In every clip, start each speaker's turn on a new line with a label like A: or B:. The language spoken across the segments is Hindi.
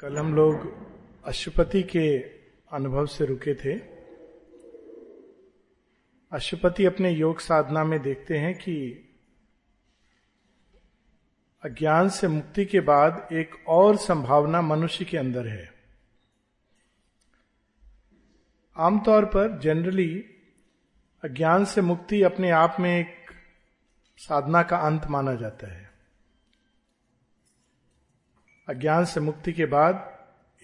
A: कल हम लोग अशुपति के अनुभव से रुके थे अशुपति अपने योग साधना में देखते हैं कि अज्ञान से मुक्ति के बाद एक और संभावना मनुष्य के अंदर है आमतौर पर जनरली अज्ञान से मुक्ति अपने आप में एक साधना का अंत माना जाता है अज्ञान से मुक्ति के बाद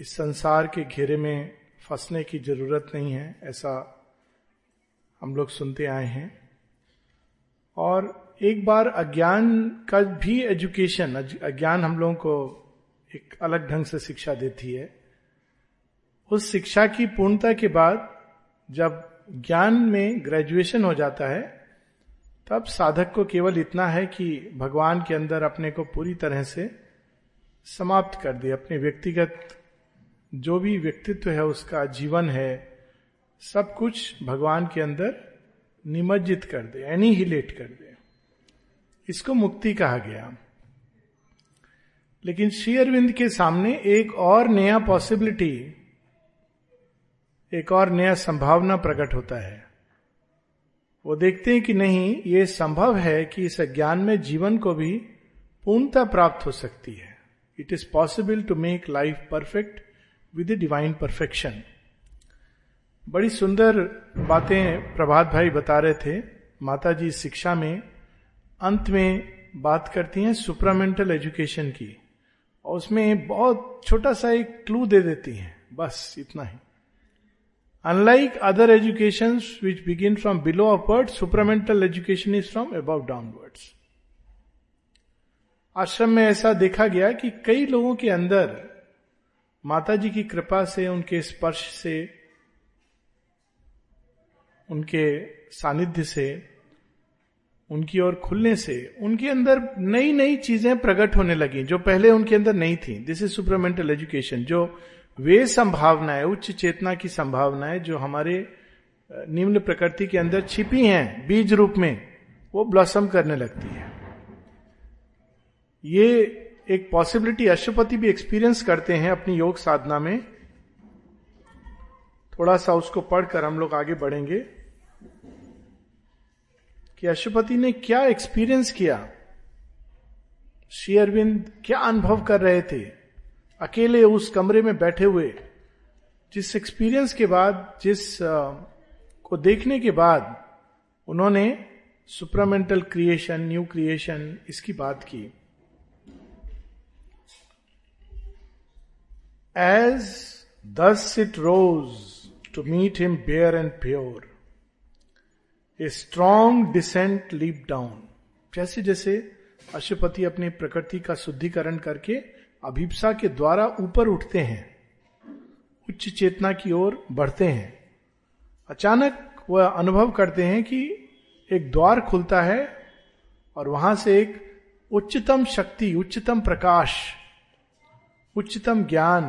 A: इस संसार के घेरे में फंसने की जरूरत नहीं है ऐसा हम लोग सुनते आए हैं और एक बार अज्ञान का भी एजुकेशन अज्ञान हम लोगों को एक अलग ढंग से शिक्षा देती है उस शिक्षा की पूर्णता के बाद जब ज्ञान में ग्रेजुएशन हो जाता है तब साधक को केवल इतना है कि भगवान के अंदर अपने को पूरी तरह से समाप्त कर दे अपने व्यक्तिगत जो भी व्यक्तित्व है उसका जीवन है सब कुछ भगवान के अंदर निमज्जित कर दे एनीहिलेट कर दे इसको मुक्ति कहा गया लेकिन श्री अरविंद के सामने एक और नया पॉसिबिलिटी एक और नया संभावना प्रकट होता है वो देखते हैं कि नहीं ये संभव है कि इस अज्ञान में जीवन को भी पूर्णता प्राप्त हो सकती है it is possible to make life perfect with divine perfection बड़ी सुंदर बातें प्रभात भाई बता रहे थे माता जी शिक्षा में अंत में बात करती हैं सुपरामेंटल एजुकेशन की और उसमें बहुत छोटा सा एक क्लू दे देती हैं बस इतना ही unlike other education which begin from below upward supramental education is from above downwards आश्रम में ऐसा देखा गया कि कई लोगों के अंदर माता जी की कृपा से उनके स्पर्श से उनके सानिध्य से उनकी ओर खुलने से उनके अंदर नई नई चीजें प्रकट होने लगी जो पहले उनके अंदर नहीं थी दिस इज सुपरमेंटल एजुकेशन जो वे संभावनाएं उच्च चेतना की संभावनाएं जो हमारे निम्न प्रकृति के अंदर छिपी हैं बीज रूप में वो ब्लॉसम करने लगती है ये एक पॉसिबिलिटी अशुपति भी एक्सपीरियंस करते हैं अपनी योग साधना में थोड़ा सा उसको पढ़कर हम लोग आगे बढ़ेंगे कि अशुपति ने क्या एक्सपीरियंस किया श्री अरविंद क्या अनुभव कर रहे थे अकेले उस कमरे में बैठे हुए जिस एक्सपीरियंस के बाद जिस को देखने के बाद उन्होंने सुपरामेंटल क्रिएशन न्यू क्रिएशन इसकी बात की एज दस it rose to meet him bare and pure a strong descent leap down जैसे जैसे अशुपति अपनी प्रकृति का शुद्धिकरण करके अभिप्सा के द्वारा ऊपर उठते हैं उच्च चेतना की ओर बढ़ते हैं अचानक वह अनुभव करते हैं कि एक द्वार खुलता है और वहां से एक उच्चतम शक्ति उच्चतम प्रकाश उच्चतम ज्ञान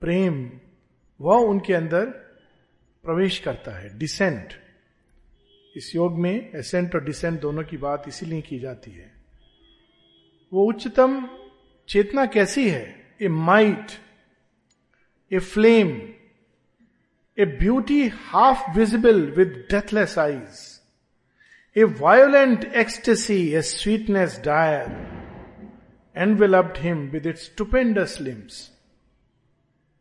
A: प्रेम वह उनके अंदर प्रवेश करता है डिसेंट इस योग में एसेंट और डिसेंट दोनों की बात इसीलिए की जाती है वो उच्चतम चेतना कैसी है a might a flame a beauty half visible with deathless eyes a violent ecstasy a sweetness dire enveloped him with its stupendous limbs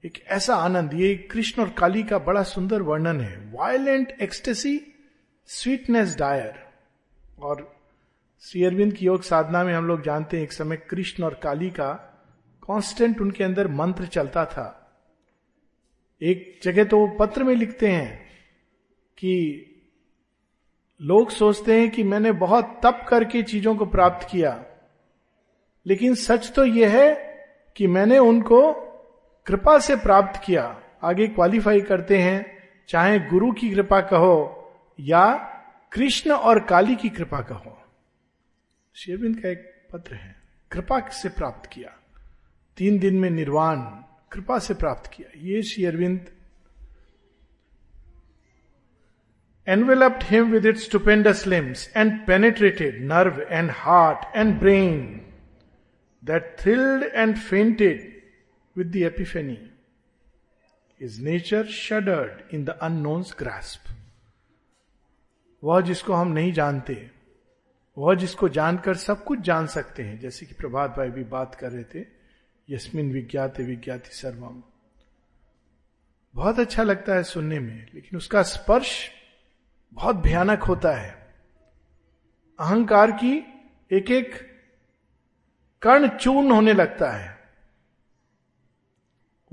A: एक ऐसा आनंद ये कृष्ण और काली का बड़ा सुंदर वर्णन है वायलेंट एक्सटेसी स्वीटनेस डायर और श्री अरविंद की योग साधना में हम लोग जानते हैं एक समय कृष्ण और काली का कांस्टेंट उनके अंदर मंत्र चलता था एक जगह तो वो पत्र में लिखते हैं कि लोग सोचते हैं कि मैंने बहुत तप करके चीजों को प्राप्त किया लेकिन सच तो यह है कि मैंने उनको कृपा से प्राप्त किया आगे क्वालिफाई करते हैं चाहे गुरु की कृपा कहो या कृष्ण और काली की कृपा कहो शेरविंद का एक पत्र है कृपा से प्राप्त किया तीन दिन में निर्वाण कृपा से प्राप्त किया ये Shri Aurobindo enveloped him with its stupendous limbs and penetrated nerve and heart and brain that thrilled and fainted with the epiphany. His nature shuddered in the unknown's grasp. वह जिसको हम नहीं जानते वह जिसको जानकर सब कुछ जान सकते हैं जैसे कि प्रभात भाई भी बात कर रहे थे यस्मिन विज्ञात विज्ञाति सर्वम बहुत अच्छा लगता है सुनने में लेकिन उसका स्पर्श बहुत भयानक होता है अहंकार की एक एक कण चूर्ण होने लगता है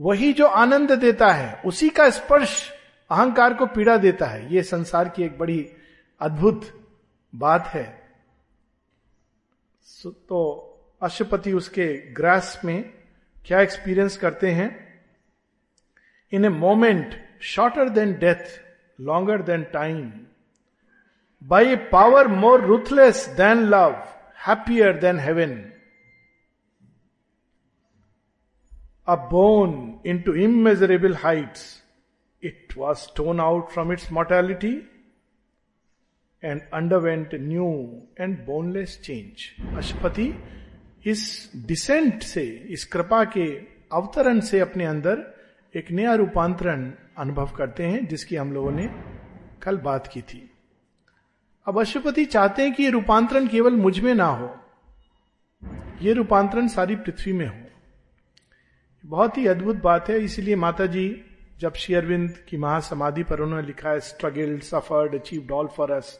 A: वही जो आनंद देता है उसी का स्पर्श अहंकार को पीड़ा देता है यह संसार की एक बड़ी अद्भुत बात है तो अशुपति उसके ग्रास में क्या एक्सपीरियंस करते हैं in a moment shorter than death longer than time by a power more ruthless than love happier than heaven a bone into immeasurable heights. It was torn out from its mortality and underwent new and boneless change अशुपति इस डिसेंट से इस कृपा के अवतरण से अपने अंदर एक नया रूपांतरण अनुभव करते हैं जिसकी हम लोगों ने कल बात की थी अब अशुपति चाहते हैं कि ये रूपांतरण केवल मुझ में ना हो ये रूपांतरण सारी पृथ्वी में हो बहुत ही अद्भुत बात है इसीलिए माता जी जब श्री अरविंद की महासमाधि पर उन्होंने लिखा है struggle suffered achieve all for us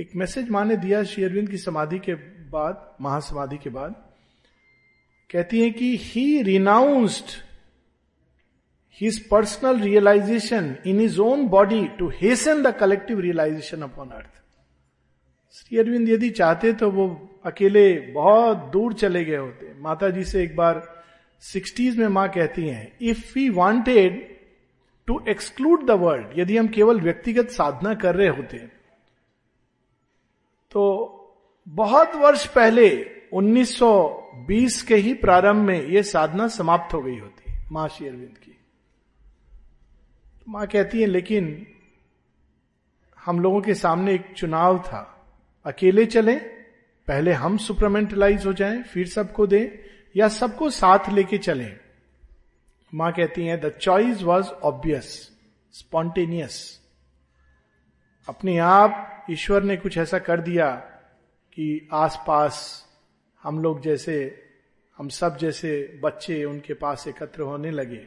A: एक मैसेज माने दिया श्री अरविंद की समाधि के बाद महासमाधि के बाद कहती है कि he renounced his realization in in own body to hasten the collective realization realization upon earth Shri Aurobindo यदि चाहते तो वो अकेले बहुत दूर चले गए होते माता जी से एक बार सिक्सटीज में मां कहती हैं if we wanted to exclude the world यदि हम केवल व्यक्तिगत साधना कर रहे होते तो बहुत वर्ष पहले 1920 के ही प्रारंभ में यह साधना समाप्त हो गई होती मां श्री अरविंद की तो मां कहती है लेकिन हम लोगों के सामने एक चुनाव था अकेले चले पहले हम सुपरमेंटलाइज हो जाएं, फिर सबको दें या सबको साथ लेके चले मां कहती हैं the choice was obvious spontaneous अपने आप ईश्वर ने कुछ ऐसा कर दिया कि आसपास हम लोग जैसे हम सब जैसे बच्चे उनके पास एकत्र होने लगे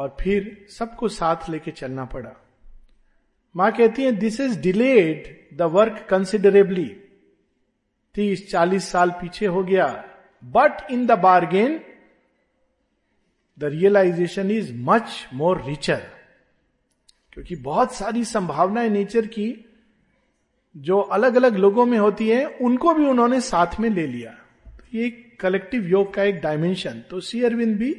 A: और फिर सबको साथ लेके चलना पड़ा मां कहती है this is delayed the work considerably तीस चालीस साल पीछे हो गया but in the bargain the realization is much more richer क्योंकि बहुत सारी संभावनाएं नेचर की जो अलग अलग लोगों में होती है उनको भी उन्होंने साथ में ले लिया तो ये कलेक्टिव योग का एक डायमेंशन तो सी अरविंद भी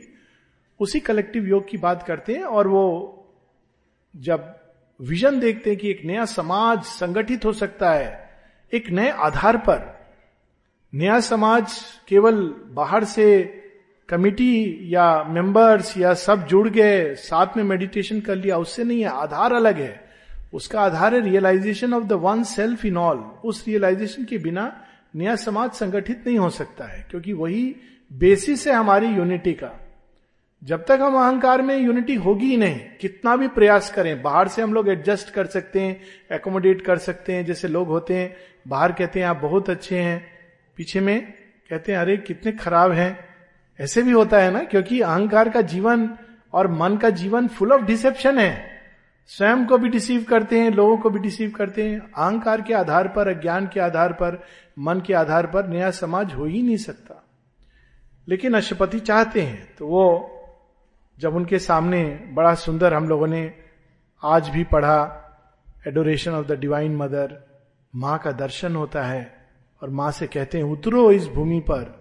A: उसी कलेक्टिव योग की बात करते हैं और वो जब विजन देखते हैं कि एक नया समाज संगठित हो सकता है एक नए आधार पर नया समाज केवल बाहर से कमिटी या मेंबर्स या सब जुड़ गए साथ में मेडिटेशन कर लिया उससे नहीं है आधार अलग है उसका आधार है realization of the one self in all उस रियलाइजेशन के बिना नया समाज संगठित नहीं हो सकता है क्योंकि वही बेसिस है हमारी यूनिटी का जब तक हम अहंकार में यूनिटी होगी ही नहीं कितना भी प्रयास करें बाहर से हम लोग एडजस्ट कर सकते हैं एकोमोडेट कर सकते हैं जैसे लोग होते हैं बाहर कहते हैं आप बहुत अच्छे हैं पीछे में कहते हैं अरे कितने खराब हैं ऐसे भी होता है ना क्योंकि अहंकार का जीवन और मन का जीवन फुल ऑफ डिसेप्शन है स्वयं को भी डिसीव करते हैं लोगों को भी डिसीव करते हैं अहंकार के आधार पर अज्ञान के आधार पर मन के आधार पर नया समाज हो ही नहीं सकता लेकिन अशुपति चाहते हैं तो वो जब उनके सामने बड़ा सुंदर हम लोगों ने आज भी पढ़ा adoration of the divine mother माँ का दर्शन होता है और मां से कहते हैं उतरो इस भूमि पर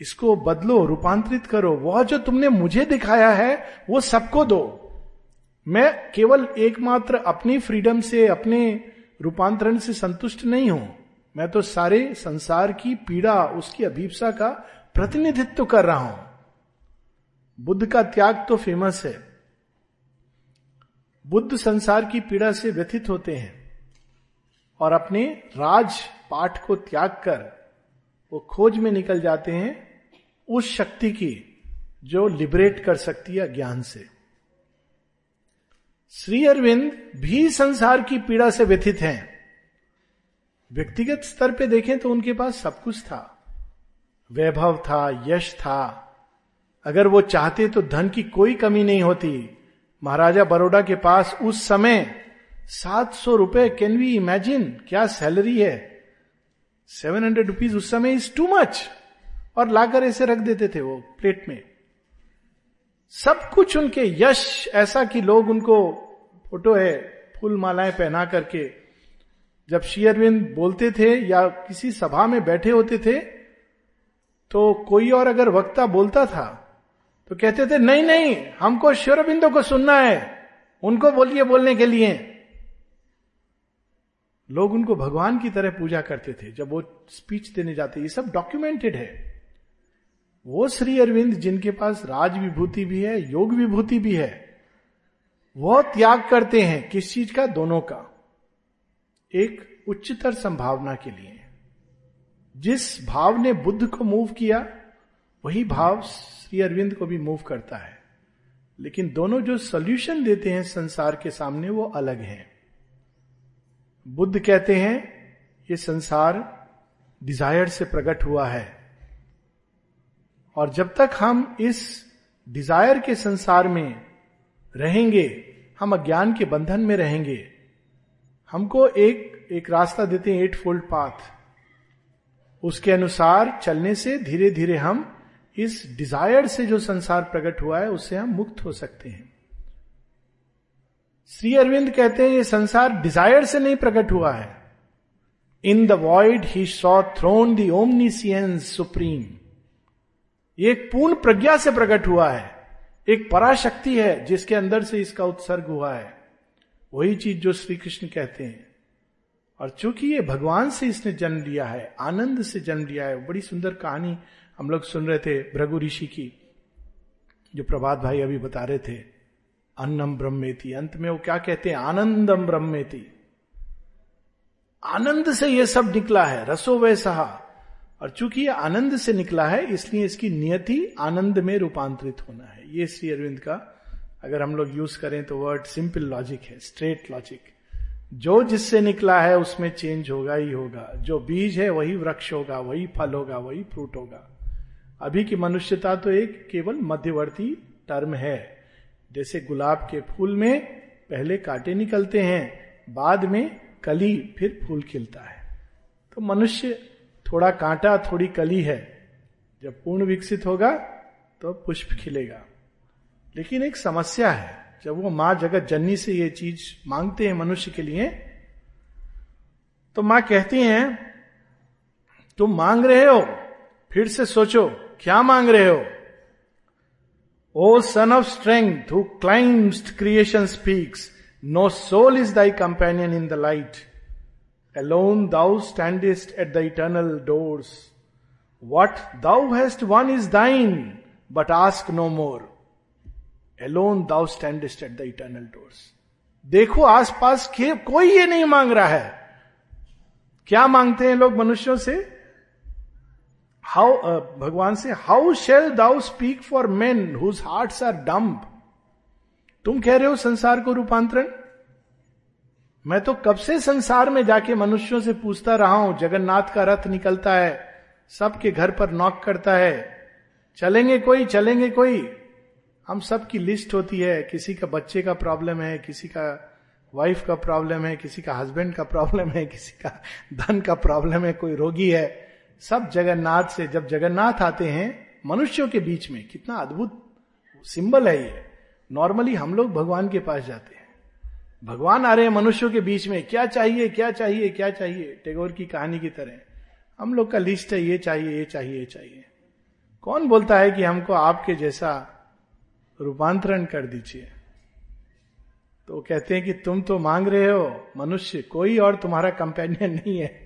A: इसको बदलो रूपांतरित करो वह जो तुमने मुझे दिखाया है वो सबको दो मैं केवल एकमात्र अपनी फ्रीडम से अपने रूपांतरण से संतुष्ट नहीं हूं मैं तो सारे संसार की पीड़ा उसकी अभीपसा का प्रतिनिधित्व कर रहा हूं बुद्ध का त्याग तो फेमस है बुद्ध संसार की पीड़ा से व्यथित होते हैं और अपने राज पाठ को त्याग कर वो खोज में निकल जाते हैं उस शक्ति की जो लिबरेट कर सकती है ज्ञान से श्री अरविंद भी संसार की पीड़ा से व्यथित हैं व्यक्तिगत स्तर पे देखें तो उनके पास सब कुछ था वैभव था यश था अगर वो चाहते तो धन की कोई कमी नहीं होती महाराजा बड़ोड़ा के पास उस समय सात सौ रुपए कैन वी इमेजिन क्या सैलरी है सेवन हंड्रेड रुपीज उस समय इज टू मच और लाकर ऐसे रख देते थे वो प्लेट में सब कुछ उनके यश ऐसा कि लोग उनको फोटो है फूल मालाएं पहना करके जब शेयरविंद बोलते थे या किसी सभा में बैठे होते थे तो कोई और अगर वक्ता बोलता था तो कहते थे नहीं नहीं हमको शेयरबिंदो को सुनना है उनको बोलिए बोलने के लिए लोग उनको भगवान की तरह पूजा करते थे जब वो स्पीच देने जाते ये सब डॉक्यूमेंटेड है वो श्री अरविंद जिनके पास राज विभूति भी है योग विभूति भी है वह त्याग करते हैं किस चीज का दोनों का एक उच्चतर संभावना के लिए जिस भाव ने बुद्ध को मूव किया वही भाव श्री अरविंद को भी मूव करता है लेकिन दोनों जो सोल्यूशन देते हैं संसार के सामने वो अलग हैं बुद्ध कहते हैं ये संसार डिजायर से प्रकट हुआ है और जब तक हम इस डिजायर के संसार में रहेंगे हम अज्ञान के बंधन में रहेंगे हमको एक एक रास्ता देते हैं एट फोल्ड पाथ उसके अनुसार चलने से धीरे धीरे हम इस डिजायर से जो संसार प्रकट हुआ है उससे हम मुक्त हो सकते हैं श्री अरविंद कहते हैं ये संसार डिजायर से नहीं प्रकट हुआ है in the void he saw throned the omniscient supreme ये एक पूर्ण प्रज्ञा से प्रकट हुआ है एक पराशक्ति है जिसके अंदर से इसका उत्सर्ग हुआ है वही चीज जो श्री कृष्ण कहते हैं और चूंकि ये भगवान से इसने जन्म लिया है आनंद से जन्म लिया है बड़ी सुंदर कहानी हम लोग सुन रहे थे भ्रघु ऋषि की जो प्रभात भाई अभी बता रहे थे अन्नम ब्रह्मेति अंत में वो क्या कहते हैं आनंदम ब्रह्मेति आनंद से ये सब निकला है रसो वैसा और चूंकि ये आनंद से निकला है इसलिए इसकी नियति आनंद में रूपांतरित होना है ये श्री अरविंद का अगर हम लोग यूज करें तो वर्ड सिंपल लॉजिक है स्ट्रेट लॉजिक जो जिससे निकला है उसमें चेंज होगा ही होगा जो बीज है वही वृक्ष होगा वही फल होगा वही फ्रूट होगा अभी की मनुष्यता तो एक केवल मध्यवर्ती टर्म है जैसे गुलाब के फूल में पहले कांटे निकलते हैं बाद में कली फिर फूल खिलता है तो मनुष्य थोड़ा कांटा थोड़ी कली है जब पूर्ण विकसित होगा तो पुष्प खिलेगा लेकिन एक समस्या है जब वो माँ जगत जननी से ये चीज मांगते हैं मनुष्य के लिए तो माँ कहती हैं तुम मांग रहे हो फिर से सोचो क्या मांग रहे हो O son of strength, who climbst creation speaks, no soul is thy companion in the light. Alone thou standest at the eternal doors. What thou hast won is thine, but ask no more. Alone thou standest at the eternal doors. देखो आसपास के कोई ये नहीं मांग रहा है क्या मांगते हैं लोग मनुष्यों से हाउ uh, भगवान से how shall thou speak for men whose heart are dumb तुम कह रहे हो संसार को रूपांतरण मैं तो कब से संसार में जाके मनुष्यों से पूछता रहा हूं जगन्नाथ का रथ निकलता है सबके घर पर नॉक करता है चलेंगे कोई चलेंगे कोई हम सब की लिस्ट होती है किसी का बच्चे का प्रॉब्लम है किसी का वाइफ का प्रॉब्लम है किसी का हस्बैंड का प्रॉब्लम है किसी का धन का प्रॉब्लम है कोई रोगी है सब जगन्नाथ से जब जगन्नाथ आते हैं मनुष्यों के बीच में कितना अद्भुत सिंबल है ये नॉर्मली हम लोग भगवान के पास जाते हैं भगवान आ रहे हैं मनुष्यों के बीच में क्या चाहिए क्या चाहिए क्या चाहिए टेगोर की कहानी की तरह हम लोग का लिस्ट है ये चाहिए ये चाहिए ये चाहिए कौन बोलता है कि हमको आपके जैसा रूपांतरण कर दीजिए तो कहते हैं कि तुम तो मांग रहे हो मनुष्य कोई और तुम्हारा कंपेनियन नहीं है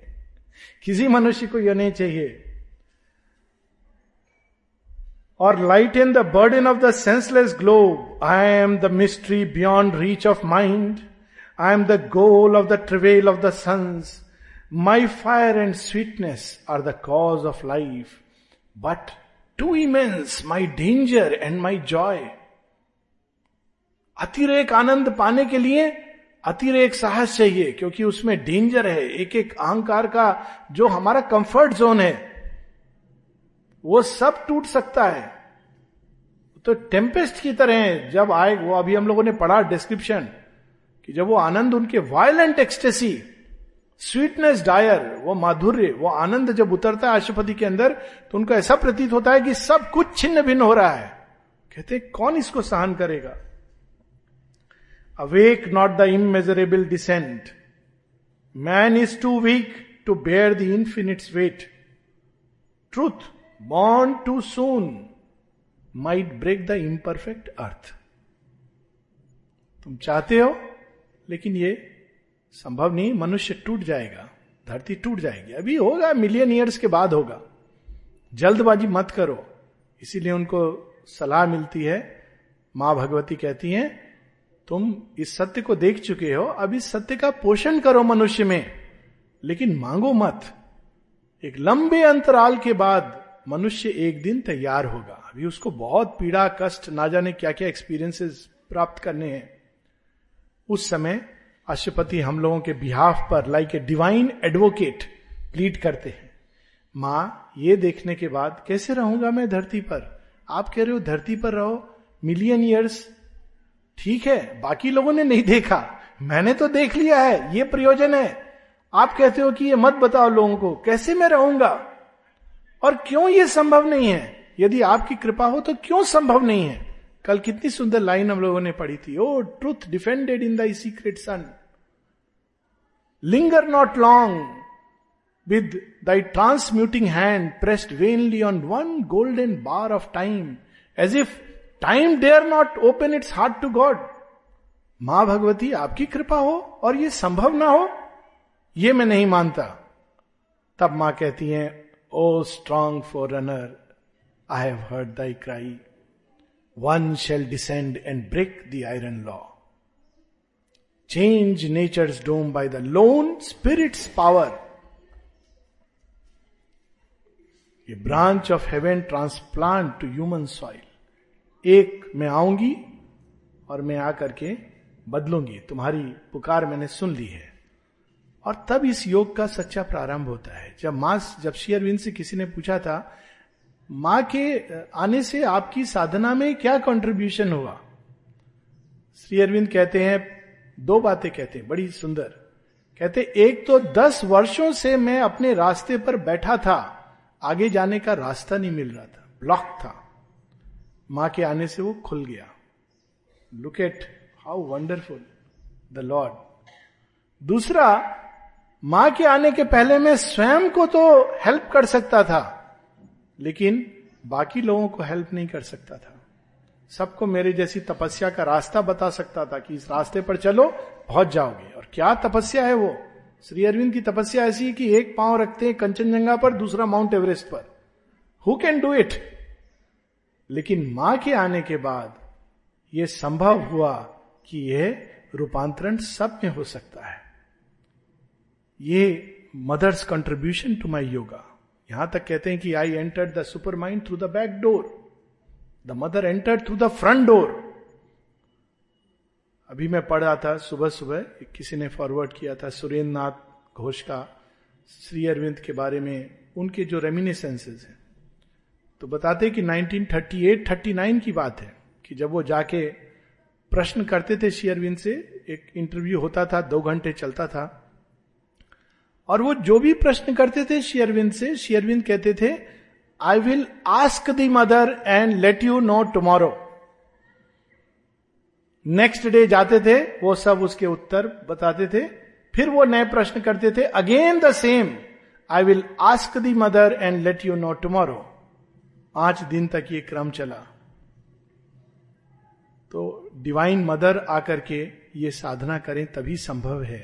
A: किसी मनुष्य को यह नहीं चाहिए और light in the burden of the senseless globe I am the mystery beyond reach of mind I am the goal of the travail of the suns my fire and sweetness are the cause of life but too immense my danger and my joy अतिरेक आनंद पाने के लिए अतिरेक साहस चाहिए क्योंकि उसमें डेंजर है एक एक अहंकार का जो हमारा कंफर्ट जोन है वो सब टूट सकता है तो टेम्पेस्ट की तरह है जब आए वो अभी हम लोगों ने पढ़ा डिस्क्रिप्शन कि जब वो आनंद उनके वायलेंट एक्सटेसी स्वीटनेस डायर वो माधुर्य वो आनंद जब उतरता है अशुपति के अंदर तो उनका ऐसा प्रतीत होता है कि सब कुछ छिन्न भिन्न हो रहा है कहते कौन इसको सहन करेगा awake not the immeasurable descent man is too weak to bear the infinite weight truth bond too soon might break the imperfect earth तुम चाहते हो लेकिन ये संभव नहीं मनुष्य टूट जाएगा धरती टूट जाएगी अभी होगा मिलियन ईयर्स के बाद होगा जल्दबाजी मत करो इसीलिए उनको सलाह मिलती है मां भगवती कहती हैं तुम इस सत्य को देख चुके हो अब इस सत्य का पोषण करो मनुष्य में लेकिन मांगो मत एक लंबे अंतराल के बाद मनुष्य एक दिन तैयार होगा अभी उसको बहुत पीड़ा कष्ट ना जाने क्या क्या एक्सपीरियंसेस प्राप्त करने हैं उस समय अशुपति हम लोगों के बिहाफ पर like a divine advocate plead करते हैं मां ये देखने के बाद कैसे रहूंगा मैं धरती पर आप कह रहे हो धरती पर रहो मिलियन ईयर्स ठीक है बाकी लोगों ने नहीं देखा मैंने तो देख लिया है ये प्रयोजन है आप कहते हो कि ये मत बताओ लोगों को कैसे मैं रहूंगा और क्यों ये संभव नहीं है यदि आपकी कृपा हो तो क्यों संभव नहीं है कल कितनी सुंदर लाइन हम लोगों ने पढ़ी थी O truth defended in thy secret sun linger not long with thy transmuting hand pressed vainly on one golden bar of time as if time dare not open its heart to God मां भगवती आपकी कृपा हो और ये संभव ना हो ये मैं नहीं मानता तब मां कहती हैं O strong forerunner I have heard thy cry one shall descend and break the iron law change nature doom by the lone spirit's power ये branch of heaven transplant to human soil एक मैं आऊंगी और मैं आकर के बदलूंगी तुम्हारी पुकार मैंने सुन ली है और तब इस योग का सच्चा प्रारंभ होता है जब मां जब श्री अरविंद से किसी ने पूछा था मां के आने से आपकी साधना में क्या कंट्रीब्यूशन हुआ श्री अरविंद कहते हैं दो बातें कहते हैं बड़ी सुंदर कहते एक तो दस वर्षों से मैं अपने रास्ते पर बैठा था आगे जाने का रास्ता नहीं मिल रहा था ब्लॉक था मां के आने से वो खुल गया look at how wonderful the lord दूसरा मां के आने के पहले मैं स्वयं को तो हेल्प कर सकता था लेकिन बाकी लोगों को हेल्प नहीं कर सकता था सबको मेरे जैसी तपस्या का रास्ता बता सकता था कि इस रास्ते पर चलो पहुंच जाओगे और क्या तपस्या है वो श्री अरविंद की तपस्या ऐसी कि एक पांव रखते हैं कंचनजंगा पर दूसरा माउंट एवरेस्ट पर हु कैन डू इट लेकिन मां के आने के बाद यह संभव हुआ कि यह रूपांतरण सब में हो सकता है ये mother's contribution to my yoga यहां तक कहते हैं कि I enter the supermind through the back door the mother enter through the front door अभी मैं पढ़ रहा था सुबह सुबह किसी ने फॉरवर्ड किया था सुरेंद्र नाथ घोष का श्री अरविंद के बारे में उनके जो रेमिनेसेंसेज हैं तो बताते कि 1938-39 की बात है कि जब वो जाके प्रश्न करते थे शेयरविंद से एक इंटरव्यू होता था दो घंटे चलता था और वो जो भी प्रश्न करते थे शेयरविंद से शेयरविंद कहते थे I will ask the mother and let you know tomorrow next day जाते थे वो सब उसके उत्तर बताते थे फिर वो नए प्रश्न करते थे again the same I will ask the mother and let you know tomorrow पांच दिन तक ये क्रम चला तो डिवाइन मदर आकर के ये साधना करें तभी संभव है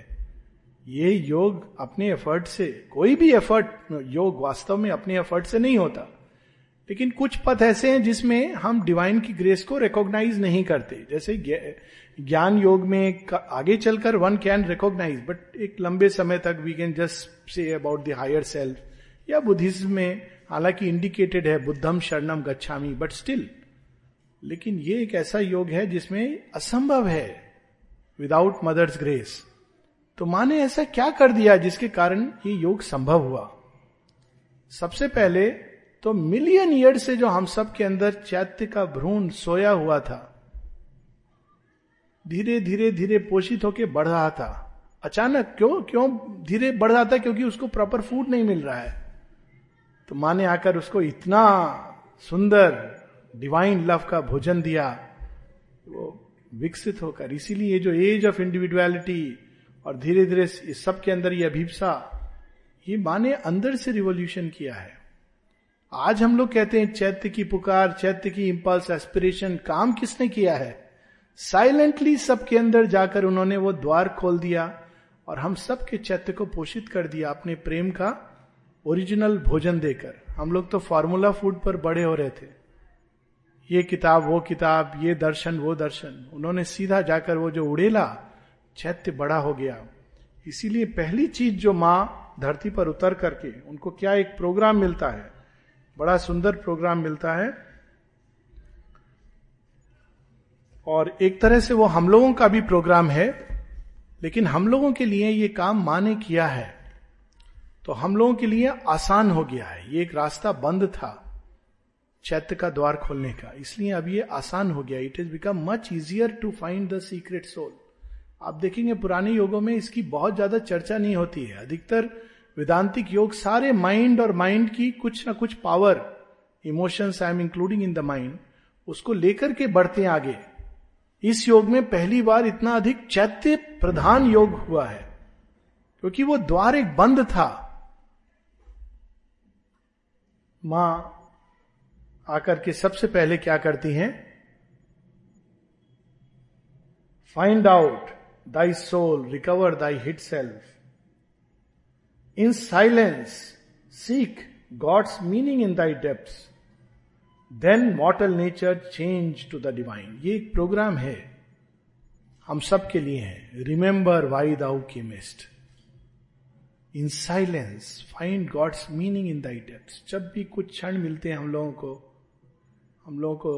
A: ये योग अपने एफर्ट से कोई भी एफर्ट योग वास्तव में अपने एफर्ट से नहीं होता लेकिन कुछ पथ ऐसे हैं जिसमें हम डिवाइन की ग्रेस को रिकॉग्नाइज नहीं करते जैसे ज्ञान योग में आगे चलकर वन कैन रिकॉग्नाइज बट एक लंबे समय तक we can just say about the higher self या बुद्धिज्म में हालांकि इंडिकेटेड है बुद्धम शरणम गच्छामी बट स्टिल लेकिन ये एक ऐसा योग है जिसमें असंभव है विदाउट मदर्स ग्रेस तो माँ ने ऐसा क्या कर दिया जिसके कारण ये योग संभव हुआ सबसे पहले तो मिलियन ईयर से जो हम सब के अंदर चैत्य का भ्रूण सोया हुआ था धीरे धीरे धीरे पोषित होके बढ़ रहा था अचानक क्यों क्यों धीरे बढ़ रहा था क्योंकि उसको प्रॉपर फूड नहीं मिल रहा है तो माँ ने आकर उसको इतना सुंदर डिवाइन लव का भोजन दिया वो विकसित होकर इसीलिए जो एज ऑफ इंडिविजुअलिटी और धीरे धीरे इस सब के अंदर ये अभिप्सा ये माँ ने अंदर से रिवोल्यूशन किया है आज हम लोग कहते हैं चैत्य की पुकार चैत्य की इम्पल्स एस्पिरेशन काम किसने किया है साइलेंटली सबके अंदर जाकर उन्होंने वो द्वार खोल दिया और हम सबके चैत्य को पोषित कर दिया अपने प्रेम का ओरिजिनल भोजन देकर हम लोग तो फार्मूला फूड पर बड़े हो रहे थे ये किताब वो किताब ये दर्शन वो दर्शन उन्होंने सीधा जाकर वो जो उड़ेला चैत्य बड़ा हो गया इसीलिए पहली चीज जो माँ धरती पर उतर करके उनको क्या एक प्रोग्राम मिलता है बड़ा सुंदर प्रोग्राम मिलता है और एक तरह से वो हम लोगों का भी प्रोग्राम है लेकिन हम लोगों के लिए ये काम माँ ने किया है तो हम लोगों के लिए आसान हो गया है ये एक रास्ता बंद था चैत्य का द्वार खोलने का इसलिए अब ये आसान हो गया it is become much easier to find the secret soul आप देखेंगे पुराने योगों में इसकी बहुत ज्यादा चर्चा नहीं होती है अधिकतर वेदांतिक योग सारे माइंड और माइंड की कुछ ना कुछ power emotions I am including in the mind उसको लेकर के बढ़ते हैं आगे इस योग में पहली बार इतना अधिक चैत्य प्रधान योग हुआ है क्योंकि वो द्वार एक बंद था मां आकर के सबसे पहले क्या करती हैं find out thy soul recover thy hid self in silence seek God's meaning in thy depths then mortal nature change to the divine ये एक प्रोग्राम है हम सबके लिए है remember why thou chemist in silence find God's meaning in thy depth जब भी कुछ क्षण मिलते हैं हम लोगों को हम लोगों को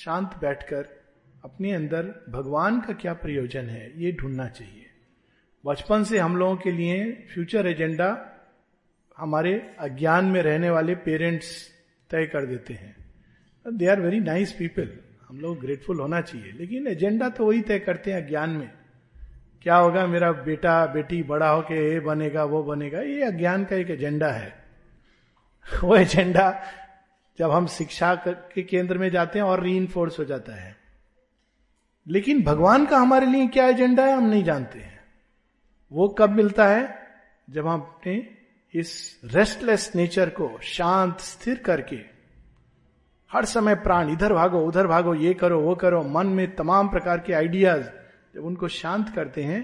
A: शांत बैठकर अपने अंदर भगवान का क्या प्रयोजन है ये ढूंढना चाहिए बचपन से हम लोगों के लिए फ्यूचर एजेंडा हमारे अज्ञान में रहने वाले पेरेंट्स तय कर देते हैं they are very nice people हम लोग ग्रेटफुल होना चाहिए लेकिन एजेंडा तो वही तय करते हैं अज्ञान में क्या होगा मेरा बेटा बेटी बड़ा के ये बनेगा वो बनेगा ये अज्ञान का एक एजेंडा है वो एजेंडा जब हम शिक्षा के केंद्र में जाते हैं और री हो जाता है लेकिन भगवान का हमारे लिए क्या एजेंडा है हम नहीं जानते हैं वो कब मिलता है जब हम अपने इस रेस्टलेस नेचर को शांत स्थिर करके हर समय प्राण इधर भागो उधर भागो ये करो वो करो मन में तमाम प्रकार के आइडियाज जब उनको शांत करते हैं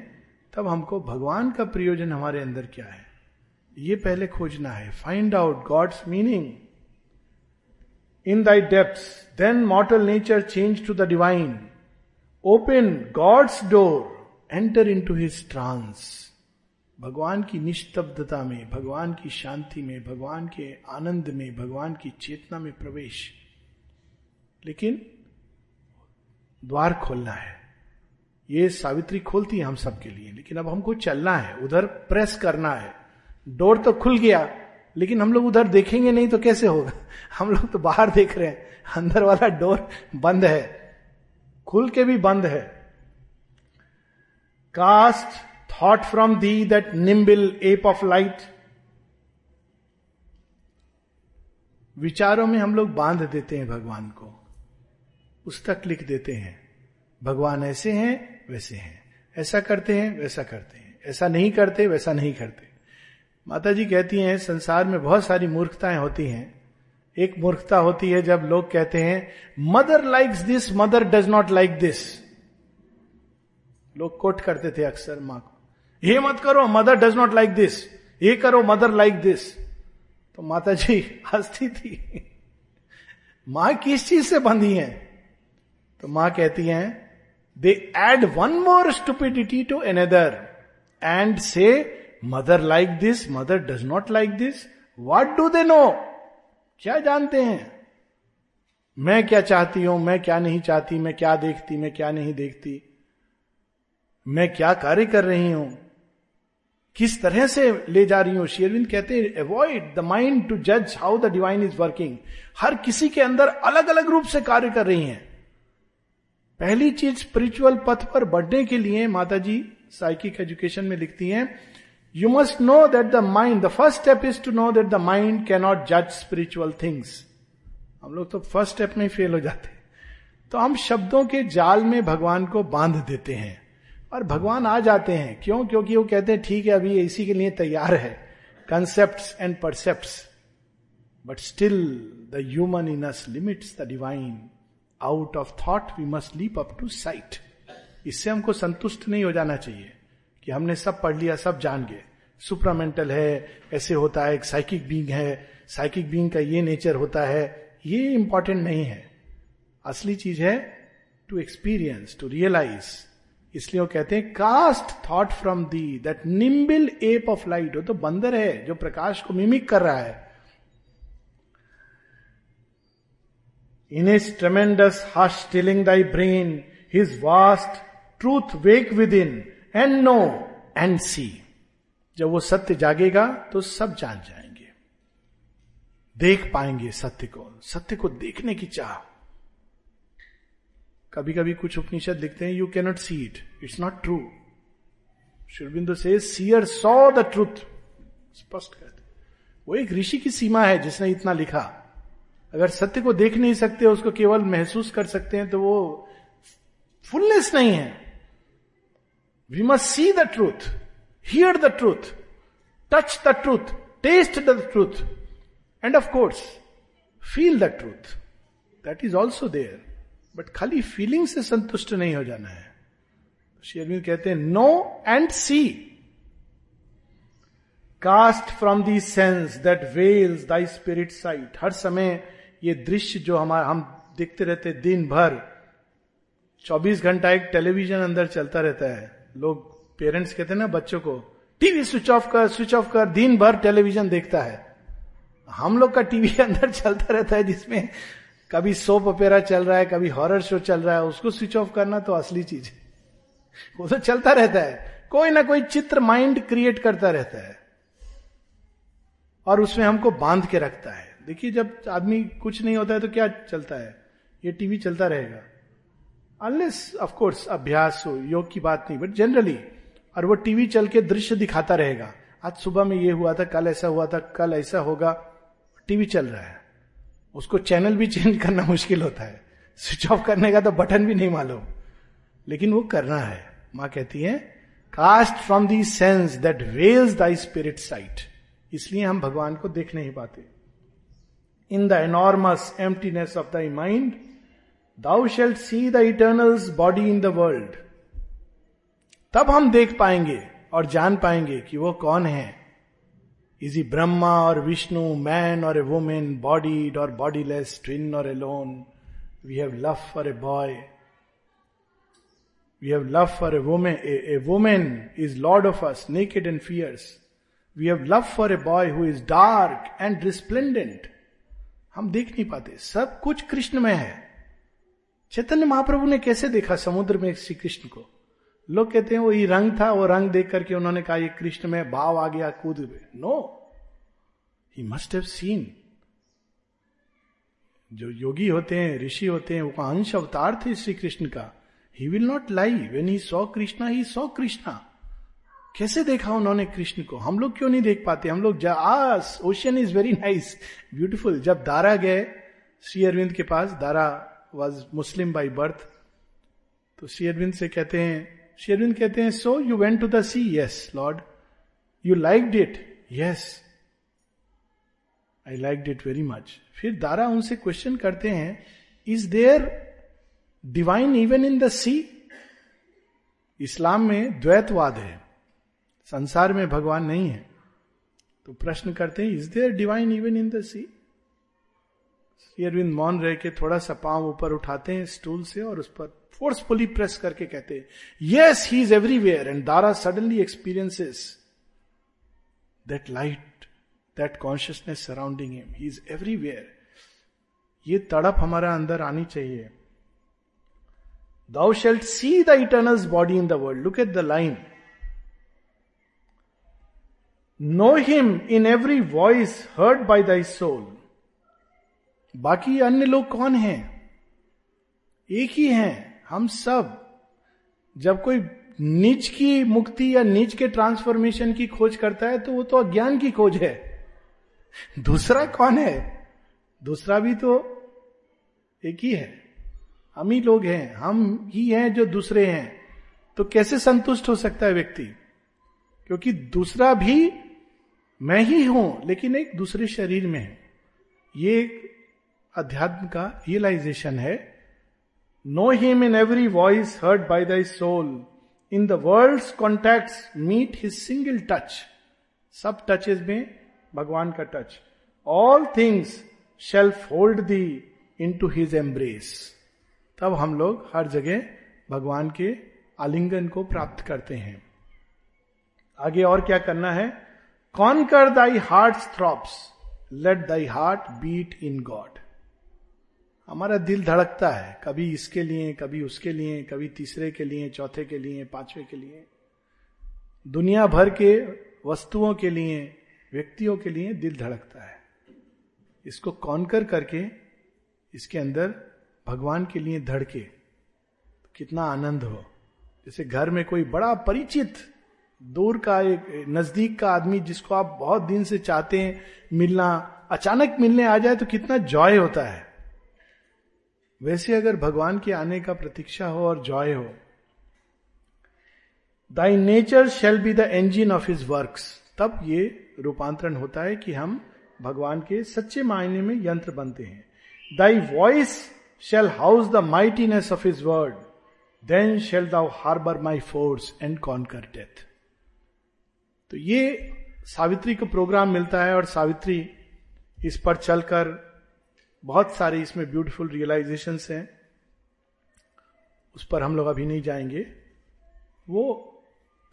A: तब हमको भगवान का प्रयोजन हमारे अंदर क्या है ये पहले खोजना है find out God's meaning in thy depths then mortal nature change to the divine open God's door enter into his trance भगवान की निस्तब्धता में भगवान की शांति में भगवान के आनंद में भगवान की चेतना में प्रवेश लेकिन द्वार खोलना है ये सावित्री खोलती है हम सबके लिए लेकिन अब हमको चलना है उधर प्रेस करना है डोर तो खुल गया लेकिन हम लोग उधर देखेंगे नहीं तो कैसे होगा हम लोग तो बाहर देख रहे हैं अंदर वाला डोर बंद है खुल के भी बंद है cast thought from thee that nimble ape of light विचारों में हम लोग बांध देते हैं भगवान को पुस्तक लिख देते हैं भगवान ऐसे हैं वैसे हैं ऐसा करते हैं वैसा करते हैं ऐसा नहीं करते वैसा नहीं करते माता जी कहती हैं संसार में बहुत सारी मूर्खताएं होती हैं एक मूर्खता होती है जब लोग कहते हैं mother likes this mother does not like this लोग कोट करते थे अक्सर मां को ये मत करो mother does not like this ये करो मदर लाइक दिस तो माता जी हंसती थी मां किस चीज से बंधी है तो मां कहती हैं they add one more stupidity to another and say mother like this mother does not like this what do they know क्या जानते हैं मैं क्या चाहती हूं मैं क्या नहीं चाहती मैं क्या देखती मैं क्या नहीं देखती मैं क्या कार्य कर रही हूं किस तरह से ले जा रही हूं शेरविंद कहते हैं अवॉइड द माइंड टू जज how the divine is working हर किसी के अंदर अलग अलग रूप से कार्य कर रही हैं पहली चीज स्पिरिचुअल पथ पर बढ़ने के लिए माता जी साइकिक एजुकेशन में लिखती हैं you must know that the mind the first step is to know that the mind cannot जज स्पिरिचुअल थिंग्स हम लोग तो फर्स्ट स्टेप में फेल हो जाते हैं तो हम शब्दों के जाल में भगवान को बांध देते हैं और भगवान आ जाते हैं क्यों क्योंकि वो कहते हैं ठीक है अभी इसी के लिए तैयार है concept and percept but still the human in S limits the divine out of thought we must leap up to sight इससे हमको संतुष्ट नहीं हो जाना चाहिए कि हमने सब पढ़ लिया सब जान गए सुप्रामेंटल है ऐसे होता है एक साइकिक बींग है साइकिक बींग का ये नेचर होता है ये इंपॉर्टेंट नहीं है असली चीज है टू एक्सपीरियंस टू रियलाइज इसलिए वो कहते हैं cast thought from thee that nimble ape of light हो तो बंदर है जो प्रकाश को मिमिक कर रहा है In his tremendous hush tilling thy brain, his vast truth wake within and know and see जब वो सत्य जागेगा तो सब जान जाएंगे देख पाएंगे सत्य को सत्य को देखने की चाह कभी कभी कुछ उपनिषद लिखते हैं you cannot see it it's not true शुरबिंदु से सीयर सॉ द ट्रूथ स्पष्ट कहते वो एक ऋषि की सीमा है जिसने इतना लिखा अगर सत्य को देख नहीं सकते उसको केवल महसूस कर सकते हैं तो वो फुलनेस नहीं है we must see the truth hear the truth touch the truth taste the truth and of course feel the truth that is also there but खाली फीलिंग से संतुष्ट नहीं हो जाना है शेयरविंद कहते हैं know and see cast from the sense that veils thy spirit sight हर समय ये दृश्य जो हमारा हम देखते रहते दिन भर 24 घंटा एक टेलीविजन अंदर चलता रहता है लोग पेरेंट्स कहते हैं ना बच्चों को टीवी स्विच ऑफ कर स्विच ऑफ कर दिन भर टेलीविजन देखता है हम लोग का टीवी अंदर चलता रहता है जिसमें कभी सोप अपेरा चल रहा है कभी हॉरर शो चल रहा है उसको स्विच ऑफ करना तो असली चीज है वो तो चलता रहता है कोई ना कोई चित्र माइंड क्रिएट करता रहता है और उसमें हमको बांध के रखता है देखिए जब आदमी कुछ नहीं होता है तो क्या चलता है ये टीवी चलता रहेगा अनलेस ऑफकोर्स अभ्यास हो योग की बात नहीं बट जनरली और वो टीवी चल के दृश्य दिखाता रहेगा आज सुबह में ये हुआ था कल ऐसा हुआ था कल ऐसा होगा टीवी चल रहा है उसको चैनल भी चेंज करना मुश्किल होता है स्विच ऑफ करने का तो बटन भी नहीं मालूम लेकिन वो करना है माँ कहती है cast from the sense that veils thy spirit sight इसलिए हम भगवान को देख नहीं पाते in the enormous emptiness of thy mind, thou shalt see the eternal's body in the world तब हम देख पाएंगे और जान पाएंगे कि वो कौन है इज ही ब्रह्मा और विष्णु मैन और ए वुमेन बॉडीड और बॉडीलेस ट्विन और a lone we have love for a boy we have love for a woman a woman is lord of us naked and fierce we have love for a boy who is dark and resplendent हम देख नहीं पाते सब कुछ कृष्ण में है चैतन्य महाप्रभु ने कैसे देखा समुद्र में श्री कृष्ण को लोग कहते हैं वो ये रंग था वो रंग देख करके उन्होंने कहा ये कृष्ण में भाव आ गया कूद गए no he must have seen जो योगी होते हैं ऋषि होते हैं वो अंश अवतार थे श्री कृष्ण का he will not lie when he saw Krishna he saw Krishna कैसे देखा उन्होंने कृष्ण को हम लोग क्यों नहीं देख पाते हम लोग as ocean is very nice beautiful जब दारा गए श्री अरविंद के पास Dara was Muslim by birth तो श्री अरविंद से कहते हैं श्री अरविंद कहते हैं so you went to the sea yes lord you liked it yes I liked it very much फिर दारा उनसे क्वेश्चन करते हैं is there divine even in the sea Islam में द्वैतवाद है संसार में भगवान नहीं है तो प्रश्न करते हैं is there divine even in the sea Shri Aurobindo मौन रह के थोड़ा सा पांव ऊपर उठाते हैं स्टूल से और उस पर फोर्सफुली प्रेस करके कहते हैं yes he is everywhere and Dara suddenly experiences that light that consciousness surrounding him he is everywhere ये तड़प हमारा अंदर आनी चाहिए thou shalt see the eternal body in the world look at the line know him in every voice heard by thy soul बाकी अन्य लोग कौन हैं एक ही हैं हम सब जब कोई नीच की मुक्ति या नीच के ट्रांसफॉर्मेशन की खोज करता है तो वो तो अज्ञान की खोज है दूसरा कौन है दूसरा भी तो एक ही है हम ही लोग हैं हम ही हैं जो दूसरे हैं तो कैसे संतुष्ट हो सकता है व्यक्ति क्योंकि दूसरा भी मैं ही हूं लेकिन एक दूसरे शरीर में हूं ये अध्यात्म का रियलाइजेशन है know him in every voice heard by thy soul in the world contact meet his single touch सब टचेज में भगवान का touch all things shall fold thee into his embrace तब हम लोग हर जगह भगवान के आलिंगन को प्राप्त करते हैं आगे और क्या करना है conquer thy heart throbs let thy heart beat in God हमारा दिल धड़कता है कभी इसके लिए कभी उसके लिए कभी तीसरे के लिए चौथे के लिए पांचवे के लिए दुनिया भर के वस्तुओं के लिए व्यक्तियों के लिए दिल धड़कता है इसको कॉन्कर करके इसके अंदर भगवान के लिए धड़के कितना आनंद हो जैसे घर में कोई बड़ा परिचित दूर का एक नजदीक का आदमी जिसको आप बहुत दिन से चाहते हैं मिलना अचानक मिलने आ जाए तो कितना जॉय होता है वैसे अगर भगवान के आने का प्रतीक्षा हो और जॉय हो thy nature shall be the engine of his work तब ये रूपांतरण होता है कि हम भगवान के सच्चे मायने में यंत्र बनते हैं thy voice shall house the mightiness of his word then shall thou harbour my force and conquer death तो ये सावित्री को प्रोग्राम मिलता है और सावित्री इस पर चलकर बहुत सारे इसमें ब्यूटीफुल रियलाइजेशन हैं उस पर हम लोग अभी नहीं जाएंगे वो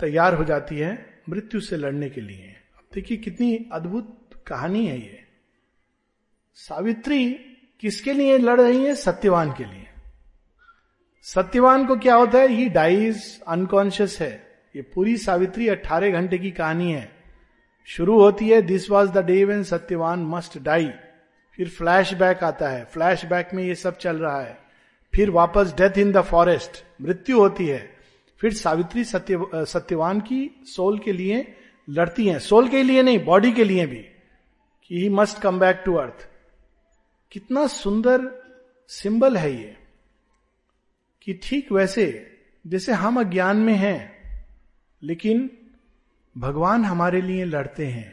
A: तैयार हो जाती है मृत्यु से लड़ने के लिए अब देखिए कितनी अद्भुत कहानी है ये सावित्री किसके लिए लड़ रही है सत्यवान के लिए सत्यवान को क्या होता है ही डाइज अनकॉन्शियस है ये पूरी सावित्री अट्ठारह घंटे की कहानी है शुरू होती है this was the day when Satyavan must die फिर फ्लैश आता है फ्लैश में ये सब चल रहा है फिर वापस डेथ इन द फॉरेस्ट मृत्यु होती है फिर सावित्री सत्य सत्यवान की सोल के लिए लड़ती हैं सोल के लिए नहीं बॉडी के लिए भी कि he must come back to earth कितना सुंदर सिंबल है ये कि ठीक वैसे जैसे हम अज्ञान में हैं लेकिन भगवान हमारे लिए लड़ते हैं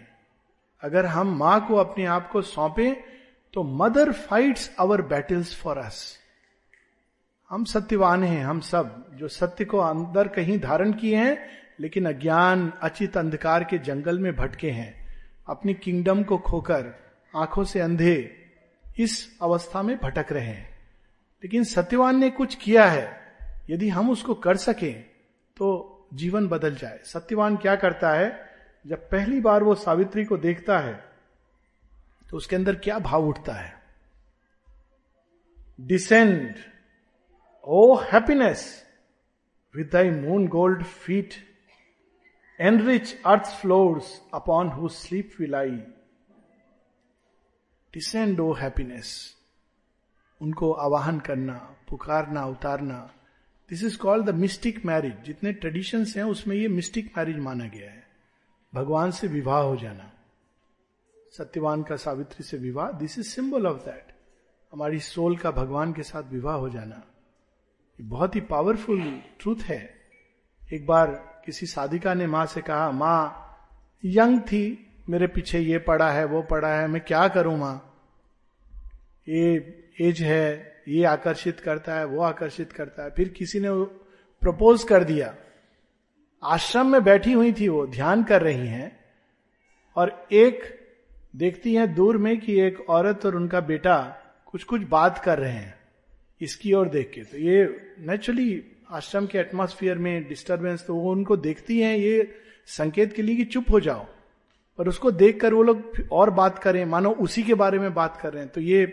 A: अगर हम मां को अपने आप को सौंपे तो mother fights our battles for us हम सत्यवान हैं हम सब जो सत्य को अंदर कहीं धारण किए हैं लेकिन अज्ञान अचित अंधकार के जंगल में भटके हैं अपनी किंगडम को खोकर आंखों से अंधे इस अवस्था में भटक रहे हैं लेकिन सत्यवान ने कुछ किया है यदि हम उसको कर सकें तो जीवन बदल जाए सत्यवान क्या करता है जब पहली बार वो सावित्री को देखता है तो उसके अंदर क्या भाव उठता है descend O happiness with thy moon gold feet enrich earth floors upon who sleep will I descend O happiness उनको आवाहन करना पुकारना उतारना this is called the mystic marriage जितने ट्रेडिशन हैं उसमें ये मिस्टिक मैरिज माना गया है भगवान से विवाह हो जाना सत्यवान का सावित्री से विवाह this is symbol of that हमारी सोल का भगवान के साथ विवाह हो जाना ये बहुत ही पावरफुल ट्रूथ है एक बार किसी साधिका ने माँ से कहा माँ यंग थी मेरे पीछे ये पड़ा है वो पड़ा है मैं क्या करूं माँ ये एज है ये आकर्षित करता है वो आकर्षित करता है फिर किसी ने प्रपोज कर दिया आश्रम में बैठी हुई थी वो ध्यान कर रही हैं और एक देखती हैं दूर में कि एक औरत और उनका बेटा कुछ कुछ बात कर रहे हैं इसकी ओर देख के तो ये नेचुरली आश्रम के एटमोसफियर में डिस्टरबेंस तो वो उनको देखती हैं ये संकेत के लिए कि चुप हो जाओ पर उसको देखकर वो लोग और बात करें मानो उसी के बारे में बात कर रहे हैं तो ये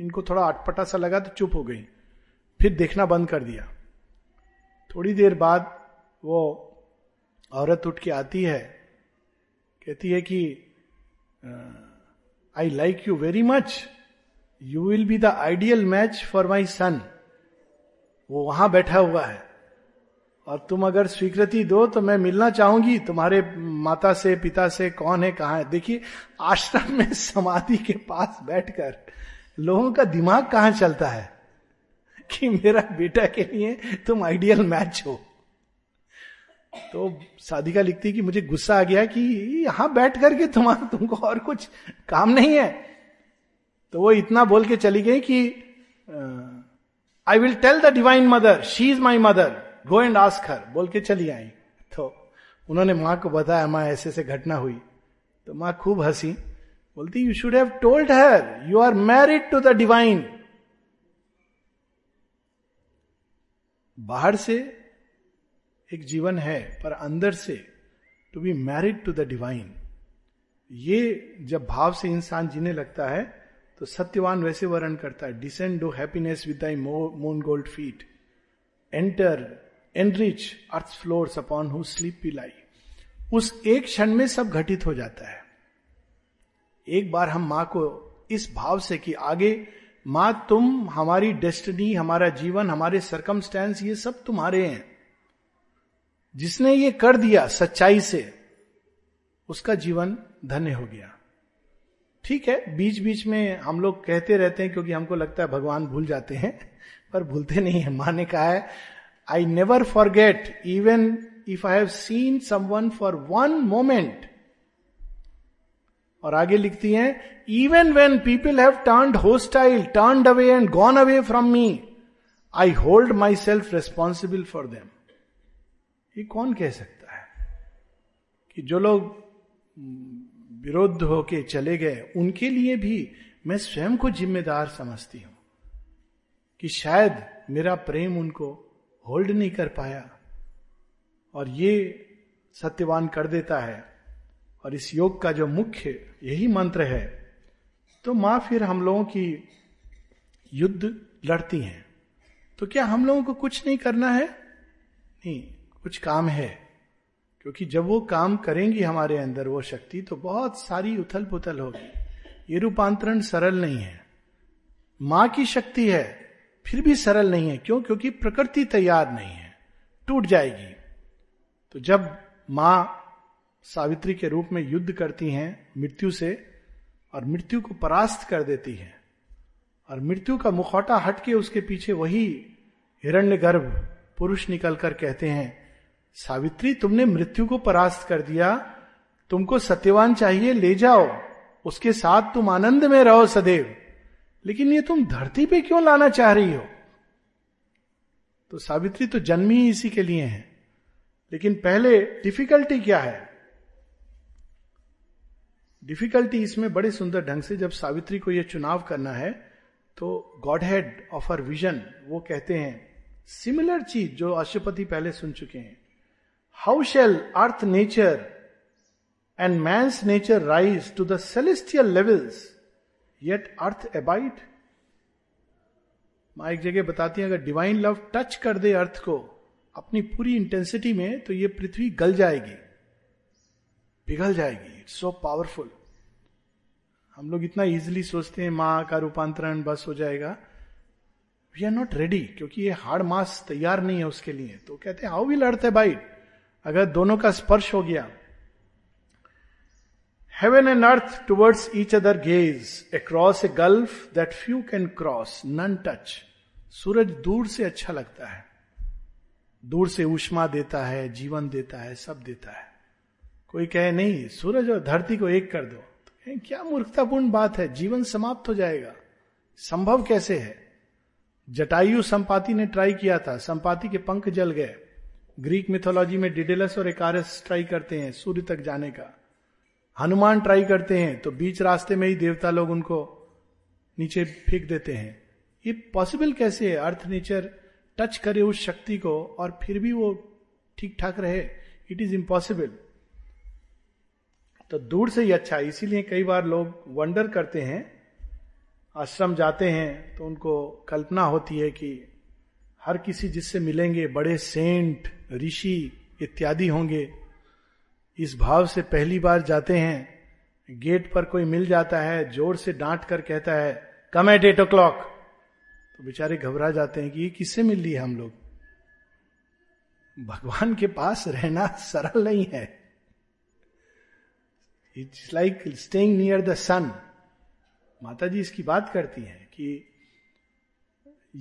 A: इनको थोड़ा अटपटा सा लगा तो चुप हो गई फिर देखना बंद कर दिया थोड़ी देर बाद वो औरत उठ के आती है कहती है कि I like you very much you will be the ideal match for my son वो वहां बैठा हुआ है और तुम अगर स्वीकृति दो तो मैं मिलना चाहूंगी तुम्हारे माता से पिता से कौन है कहाँ है देखिए आश्रम में समाधि के पास बैठकर लोगों का दिमाग कहां चलता है कि मेरा बेटा के लिए तुम आइडियल मैच हो तो साधिका लिखती कि मुझे गुस्सा आ गया कि यहां बैठ करके तुम्हारा तुमको और कुछ काम नहीं है तो वो इतना बोल के चली गई कि I will tell the divine mother she is my mother go and ask her बोल के चली आई तो उन्होंने मां को बताया मां ऐसे ऐसे घटना हुई तो मां खूब हंसी बोलती you should have told her you are married to the divine बाहर से एक जीवन है पर अंदर से to be married to the divine ये जब भाव से इंसान जीने लगता है तो सत्यवान वैसे वर्ण करता है descend O happiness with thy moon gold feet enter enrich earth floor upon who sleep P lie उस एक क्षण में सब घटित हो जाता है एक बार हम मां को इस भाव से कि आगे मां तुम हमारी डेस्टिनी हमारा जीवन हमारे सरकमस्टेंस ये सब तुम्हारे हैं जिसने ये कर दिया सच्चाई से उसका जीवन धन्य हो गया ठीक है बीच बीच में हम लोग कहते रहते हैं क्योंकि हमको लगता है भगवान भूल जाते हैं पर भूलते नहीं है माँ ने कहा है I never forget even if I have seen one for one moment और आगे लिखती हैं even when people have turn hostile turn away and gone away from me I hold myself responsible for them ये कौन कह सकता है कि जो लोग हम्म, विरोध होके चले गए उनके लिए भी मैं स्वयं को जिम्मेदार समझती हूं कि शायद मेरा प्रेम उनको होल्ड नहीं कर पाया और ये सत्यवान कर देता है और इस योग का जो मुख्य यही मंत्र है तो माँ फिर हम लोगों की युद्ध लड़ती हैं तो क्या हम लोगों को कुछ नहीं करना है नहीं कुछ काम है क्योंकि जब वो काम करेंगी हमारे अंदर वो शक्ति तो बहुत सारी उथल पुथल होगी ये रूपांतरण सरल नहीं है माँ की शक्ति है फिर भी सरल नहीं है क्यों क्योंकि प्रकृति तैयार नहीं है टूट जाएगी तो जब माँ सावित्री के रूप में युद्ध करती हैं मृत्यु से और मृत्यु को परास्त कर देती हैं और मृत्यु का मुखौटा हटके उसके पीछे वही हिरण्य गर्भ पुरुष निकल कर कहते हैं सावित्री तुमने मृत्यु को परास्त कर दिया तुमको सत्यवान चाहिए ले जाओ उसके साथ तुम आनंद में रहो सदैव लेकिन ये तुम धरती पे क्यों लाना चाह रही हो तो सावित्री तो जन्म ही इसी के लिए है लेकिन पहले डिफिकल्टी क्या है डिफिकल्टी इसमें बड़े सुंदर ढंग से जब सावित्री को यह चुनाव करना है तो godhead of her vision वो कहते हैं सिमिलर चीज जो अशुपति पहले सुन चुके हैं how shall earth nature and man nature rise to the celestial levels yet earth abide माँ एक जगह बताती है अगर डिवाइन लव टच कर दे अर्थ को अपनी पूरी इंटेंसिटी में तो ये पृथ्वी गल जाएगी पिघल जाएगी इट्स सो पावरफुल हम लोग इतना इजिली सोचते हैं माँ का रूपांतरण बस हो जाएगा वी आर नॉट रेडी क्योंकि ये हार्ड मास तैयार नहीं है उसके लिए तो कहते हैं हाउ विल अर्थ बाइट अगर दोनों का स्पर्श हो गया heaven and earth towards each other gaze across a gulf that few can cross none touch सूरज दूर से अच्छा लगता है दूर से उष्मा देता है जीवन देता है सब देता है कोई कहे नहीं सूरज और धरती को एक कर दो तो क्या मूर्खतापूर्ण बात है जीवन समाप्त हो जाएगा संभव कैसे है जटायु
B: संपाति ने ट्राई किया था संपाति के पंख जल गए ग्रीक मिथोलॉजी में डिडेलस और एकारस ट्राई करते हैं सूर्य तक जाने का हनुमान ट्राई करते हैं तो बीच रास्ते में ही देवता लोग उनको नीचे फेंक देते हैं ये पॉसिबल कैसे है अर्थ नेचर टच करे उस शक्ति को और फिर भी वो ठीक ठाक रहे इट इज इम्पॉसिबल तो दूर से ही अच्छा है इसीलिए कई बार लोग वंडर करते हैं आश्रम जाते हैं तो उनको कल्पना होती है कि हर किसी जिससे मिलेंगे बड़े सेंट ऋषि इत्यादि होंगे इस भाव से पहली बार जाते हैं गेट पर कोई मिल जाता है जोर से डांट कर कहता है come at eight o'clock तो बेचारे घबरा जाते हैं कि ये किससे मिल रही है हम लोग भगवान के पास रहना सरल नहीं है it's like staying near the sun माता जी इसकी बात करती हैं कि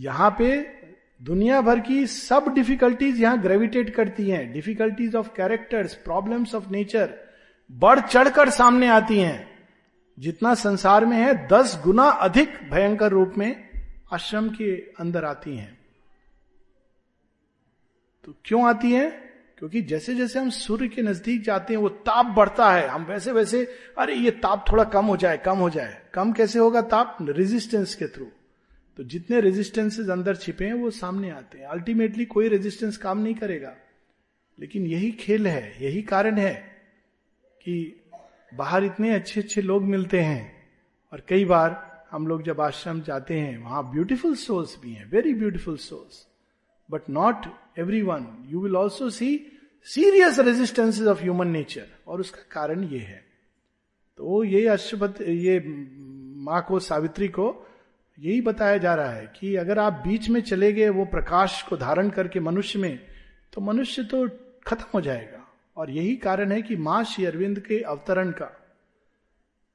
B: यहां पे दुनिया भर की सब डिफिकल्टीज यहां ग्रेविटेट करती हैं difficulties of characters problems of nature बढ़ चढ़कर सामने आती हैं जितना संसार में है दस गुना अधिक भयंकर रूप में आश्रम के अंदर आती हैं तो क्यों आती हैं क्योंकि जैसे जैसे हम सूर्य के नजदीक जाते हैं वो ताप बढ़ता है हम वैसे वैसे अरे ये ताप थोड़ा कम हो जाए कम हो जाए कम कैसे होगा ताप रेजिस्टेंस के थ्रू तो जितने रेजिस्टेंसेज अंदर छिपे हैं वो सामने आते हैं अल्टीमेटली कोई रेजिस्टेंस काम नहीं करेगा लेकिन यही खेल है यही कारण है कि बाहर इतने अच्छे अच्छे लोग मिलते हैं और कई बार हम लोग जब आश्रम जाते हैं वहां ब्यूटीफुल सोल्स भी हैं very beautiful souls but not every one you will also see serious resistances of human nature और उसका कारण ये है तो ये अश्वपथ ये माँ को सावित्री को यही बताया जा रहा है कि अगर आप बीच में चले गए वो प्रकाश को धारण करके मनुष्य में तो मनुष्य तो खत्म हो जाएगा और यही कारण है कि माँ श्री अरविंद के अवतरण का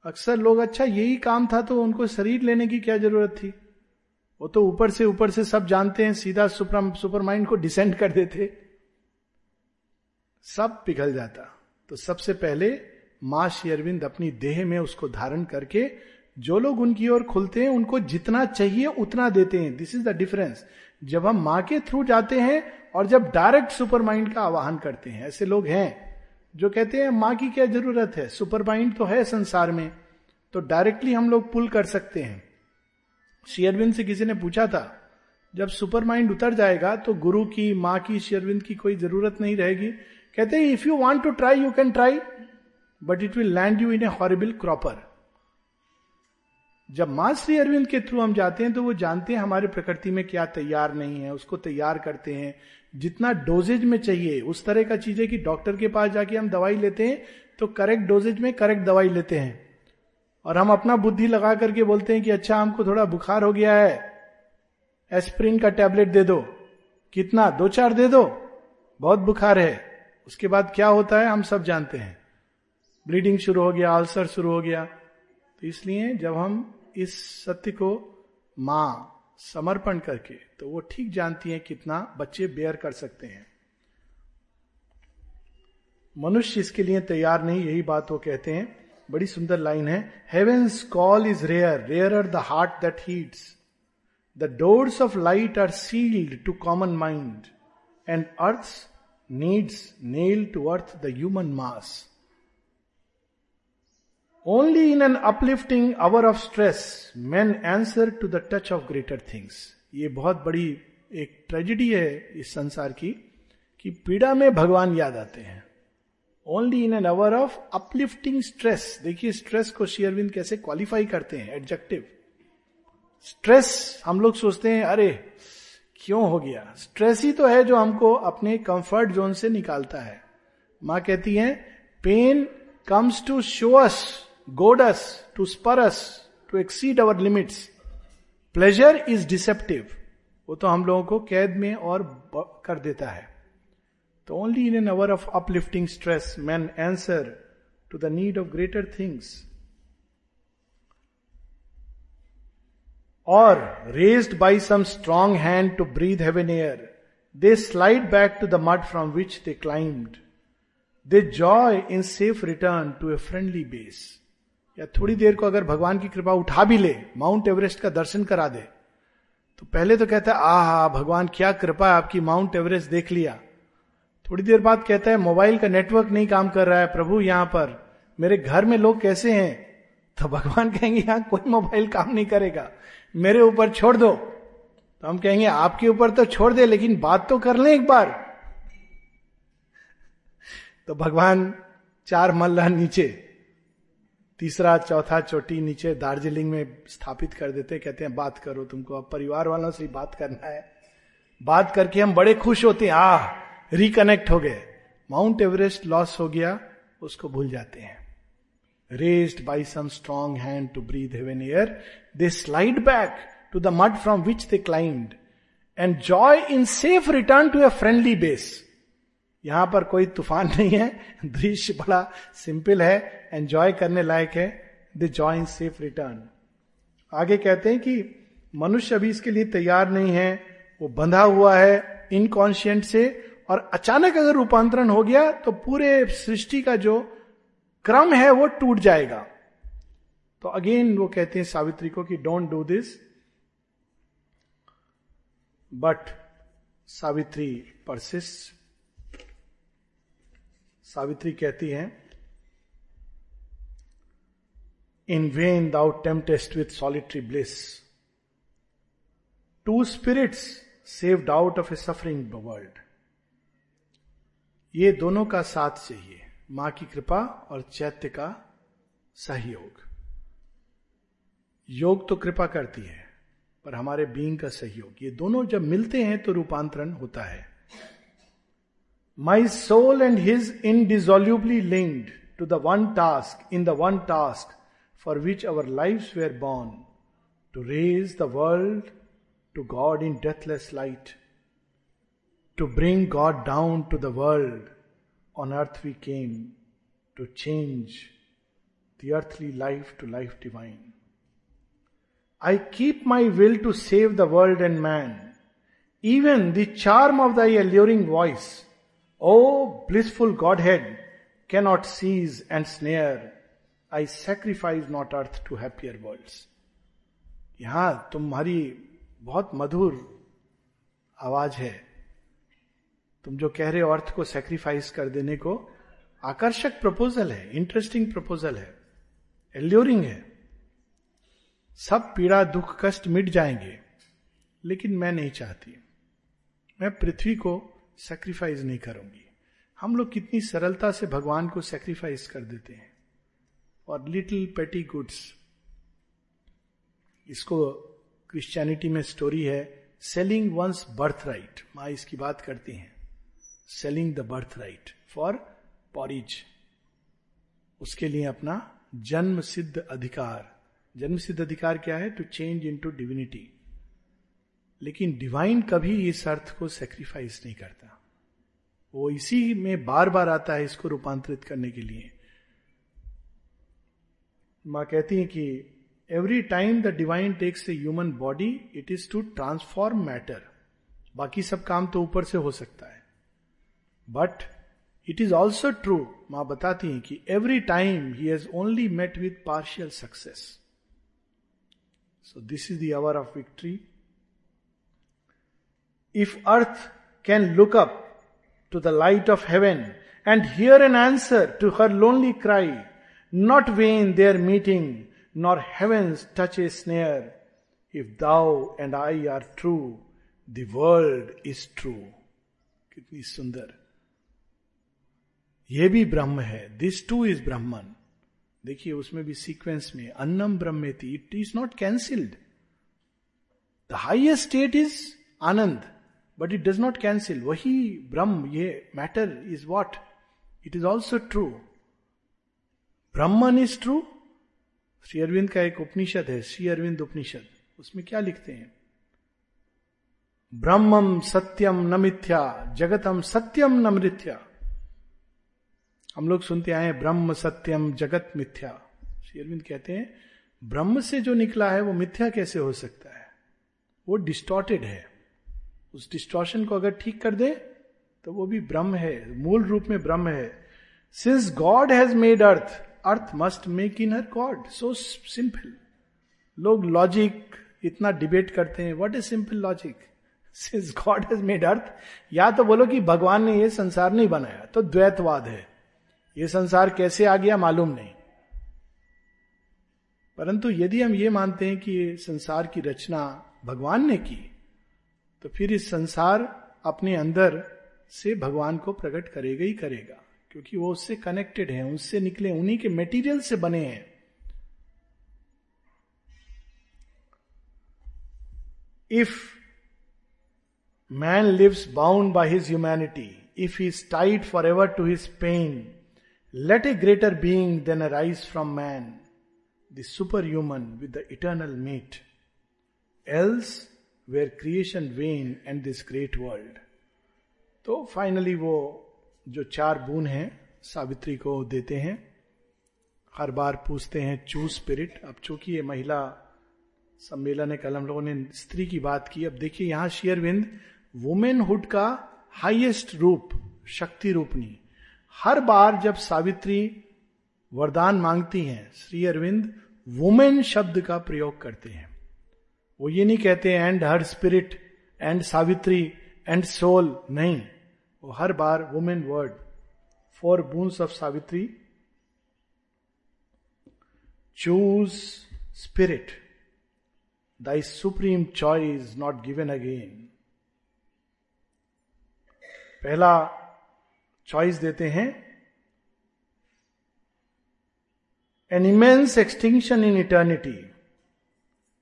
B: अक्सर लोग अच्छा यही काम था तो उनको शरीर लेने की क्या जरूरत थी वो तो ऊपर से ऊपर से सब जानते हैं सीधा सुपर सुपर माइंड को डिसेंड कर देते सब पिघल जाता तो सबसे पहले मां शेरविंद अपनी देह में उसको धारण करके जो लोग उनकी ओर खुलते हैं उनको जितना चाहिए उतना देते हैं दिस इज द डिफरेंस जब हम माँ के थ्रू जाते हैं और जब डायरेक्ट सुपर माइंड का आवाहन करते हैं ऐसे लोग हैं जो कहते हैं माँ की क्या जरूरत है सुपर माइंड तो है संसार में तो डायरेक्टली हम लोग पुल कर सकते हैं शेयरविंद से किसी ने पूछा था जब सुपर माइंड उतर जाएगा तो गुरु की माँ की शेयरविंद की कोई जरूरत नहीं रहेगी कहते हैं if you want to try you can try but it will land you in a horrible cropper जब मां श्री अरविंद के थ्रू हम जाते हैं तो वो जानते हैं हमारे प्रकृति में क्या तैयार नहीं है उसको तैयार करते हैं जितना डोजेज में चाहिए उस तरह का चीज है कि डॉक्टर के पास जाके हम दवाई लेते हैं तो करेक्ट डोजेज में करेक्ट दवाई लेते हैं और हम अपना बुद्धि लगा करके बोलते हैं कि अच्छा हमको थोड़ा बुखार हो गया है एस्प्रिन का टैबलेट दे दो कितना दो चार दे दो बहुत बुखार है उसके बाद क्या होता है हम सब जानते हैं ब्लीडिंग शुरू हो गया अल्सर शुरू हो गया तो इसलिए जब हम इस सत्य को मां समर्पण करके तो वो ठीक जानती है कितना बच्चे बेयर कर सकते हैं मनुष्य इसके लिए तैयार नहीं यही बात वो कहते हैं बड़ी सुंदर लाइन है heaven's call is rare rare are the heart that heeds the doors of light are sealed to common mind and earth needs nailed to earth the human mass. Only in an uplifting hour of stress, men answer to the touch of greater things. ये बहुत बड़ी एक ट्रेजिडी है इस संसार की कि पीड़ा में भगवान याद आते हैं only in an hour of uplifting stress देखिए स्ट्रेस को शेयरविंद कैसे क्वालिफाई करते हैं एडजेक्टिव स्ट्रेस हम लोग सोचते हैं अरे क्यों हो गया स्ट्रेस ही तो है जो हमको अपने कंफर्ट जोन से निकालता है मां कहती है pain comes to show us goads to spur us to exceed our limits pleasure is deceptive वो तो हम लोगों को कैद में और कर देता है तो only in an hour of uplifting stress man answer to the need of greater things or raised by some strong hand to breathe heaven air, they slide back to the mud from which they climbed. They joy in safe return to a friendly base या थोड़ी देर को अगर भगवान की कृपा उठा भी ले माउंट एवरेस्ट का दर्शन करा दे तो पहले तो कहता है हा भगवान क्या कृपा है आपकी माउंट एवरेस्ट देख लिया थोड़ी देर बाद कहता है मोबाइल का नेटवर्क नहीं काम कर रहा है प्रभु यहां पर मेरे घर में लोग कैसे हैं तो भगवान कहेंगे यहां कोई मोबाइल काम नहीं करेगा मेरे ऊपर छोड़ दो तो हम कहेंगे आपके ऊपर तो छोड़ दे लेकिन बात तो कर ले एक बार तो भगवान चार मल्ला नीचे तीसरा चौथा चोटी नीचे दार्जिलिंग में स्थापित कर देते कहते हैं बात करो तुमको अब परिवार वालों से बात करना है बात करके हम बड़े खुश होते हैं आ रिकनेक्ट हो गए माउंट एवरेस्ट लॉस हो गया उसको भूल जाते हैं raised by some strong hand to breathe heaven air, they slide back to the mud from which they climbed and joy in safe return to a friendly base. यहां पर कोई तूफान नहीं है दृश्य बड़ा सिंपल है एंजॉय करने लायक है they joy in safe return आगे कहते हैं कि मनुष्य अभी इसके लिए तैयार नहीं है वो बंधा हुआ है इनकॉन्शियंट से और अचानक अगर रूपांतरण हो गया तो पूरे सृष्टि का जो क्रम है वो टूट जाएगा तो अगेन वो कहते हैं सावित्री को कि don't do this but Savitri persists Savitri कहती है in vain thou temptest with solitary bliss two spirits saved out of a suffering world ये दोनों का साथ चाहिए मां की कृपा और चैत्य का सहयोग योग तो कृपा करती है पर हमारे बींग का सहयोग ये दोनों जब मिलते हैं तो रूपांतरण होता है my soul and his indissolubly linked to the one task in the one task for which our life were born to raise the world to God in deathless light to bring God down to the world on earth we came to change the earthly life to life divine. I keep my will to save the world and man. Even the charm of thy alluring voice, O blissful Godhead, cannot seize and snare. I sacrifice not earth to happier worlds. यहाँ तुम्हारी बहुत मधुर आवाज है तुम जो कह रहे हो अर्थ को सेक्रीफाइस कर देने को आकर्षक प्रपोजल है इंटरेस्टिंग प्रपोजल है एल्योरिंग है सब पीड़ा दुख कष्ट मिट जाएंगे लेकिन मैं नहीं चाहती मैं पृथ्वी को सेक्रीफाइस नहीं करूंगी हम लोग कितनी सरलता से भगवान को सेक्रीफाइस कर देते हैं और लिटिल पेटी गुड्स इसको क्रिश्चियनिटी में स्टोरी है सेलिंग वंस बर्थ राइट माँ इसकी बात करती हैं selling the birthright for porridge उसके लिए अपना जन्म सिद्ध अधिकार जन्म सिद्ध अधिकार क्या है to change in to divinity लेकिन डिवाइन कभी इस अर्थ को सेक्रीफाइस नहीं करता वो इसी में बार बार आता है इसको रूपांतरित करने के लिए मां कहती है कि every time the divine takes a human body it is to transform matter बाकी सब काम तो ऊपर से हो सकता है but it is also true माँ बताती हैं कि every time he has only met with partial success so this is the of victory if earth can look up to the light of heaven and hear an answer to her lonely cry, not vain their meeting, nor heaven's touch a snare. If thou and I are true, the world is true. कितनी सुंदर ये भी ब्रह्म है दिस टू इज ब्रह्मन देखिए उसमें भी सीक्वेंस में अन्नम थी it is not cancelled the highest state is Anand but it does not cancel वही ब्रह्म ये matter is what it is also true Brahman is true Shri Aurobindo का एक उपनिषद है श्री अरविंद उपनिषद उसमें क्या लिखते हैं ब्रह्मम सत्यम न मिथ्या जगतम सत्यम न मृथ्या हम लोग सुनते आए ब्रह्म सत्यम जगत मिथ्या शेरविंद कहते हैं ब्रह्म से जो निकला है वो मिथ्या कैसे हो सकता है वो डिस्टॉर्टेड है उस डिस्टॉर्शन को अगर ठीक कर दे तो वो भी ब्रह्म है मूल रूप में ब्रह्म है since God has made earth earth must make in her God so simple लोग लॉजिक इतना डिबेट करते हैं what is simple logic since God has made earth या तो बोलो कि भगवान ने ये संसार नहीं बनाया तो द्वैतवाद है ये संसार कैसे आ गया मालूम नहीं परंतु यदि हम ये मानते हैं कि ये संसार की रचना भगवान ने की तो फिर इस संसार अपने अंदर से भगवान को प्रकट करेगा ही करेगा क्योंकि वो उससे कनेक्टेड है उससे निकले उन्हीं के मेटीरियल से बने हैं if man lives bound by his humanity if he is for ever to his pain let a greater being then a from man the super human with the eternal meet else were creation vain and this great world तो फाइनली वो जो चार बून हैं सावित्री को देते हैं हर बार पूछते हैं चू स्पिरिट अब चूंकि ये महिला सम्मेलन है कल हम लोगों ने स्त्री की बात की अब देखिए यहां शेयरविंद वुमेनहुड का हाइएस्ट रूप शक्ति रूपनी हर बार जब सावित्री वरदान मांगती हैं श्री अरविंद वुमेन शब्द का प्रयोग करते हैं वो ये नहीं कहते and her spirit and Savitri and soul नहीं वो हर बार women word for boons of Savitri choose spirit thy supreme choice not given again पहला चॉइस देते हैं an immense extinction in eternity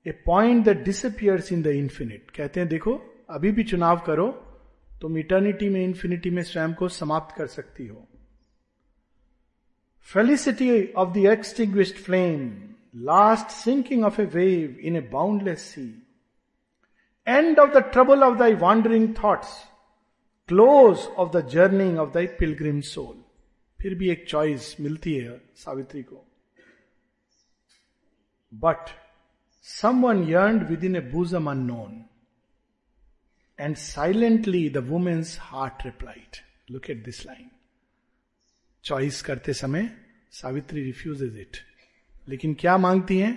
B: a point that disappears in the infinite कहते हैं देखो अभी भी चुनाव करो तुम इटर्निटी में इंफिनिटी में स्वयं को समाप्त कर सकती हो felicity of the extinguished flame last sinking of a wave in a boundless sea end of the trouble of thy wandering thoughts close of the journey of the pilgrim soul फिर भी एक चॉइस मिलती है सावित्री को but some one yearn within a bosom unknown and silently the woman's heart replied look at this line choice करते समय सावित्री रिफ्यूजेज इट लेकिन क्या मांगती हैं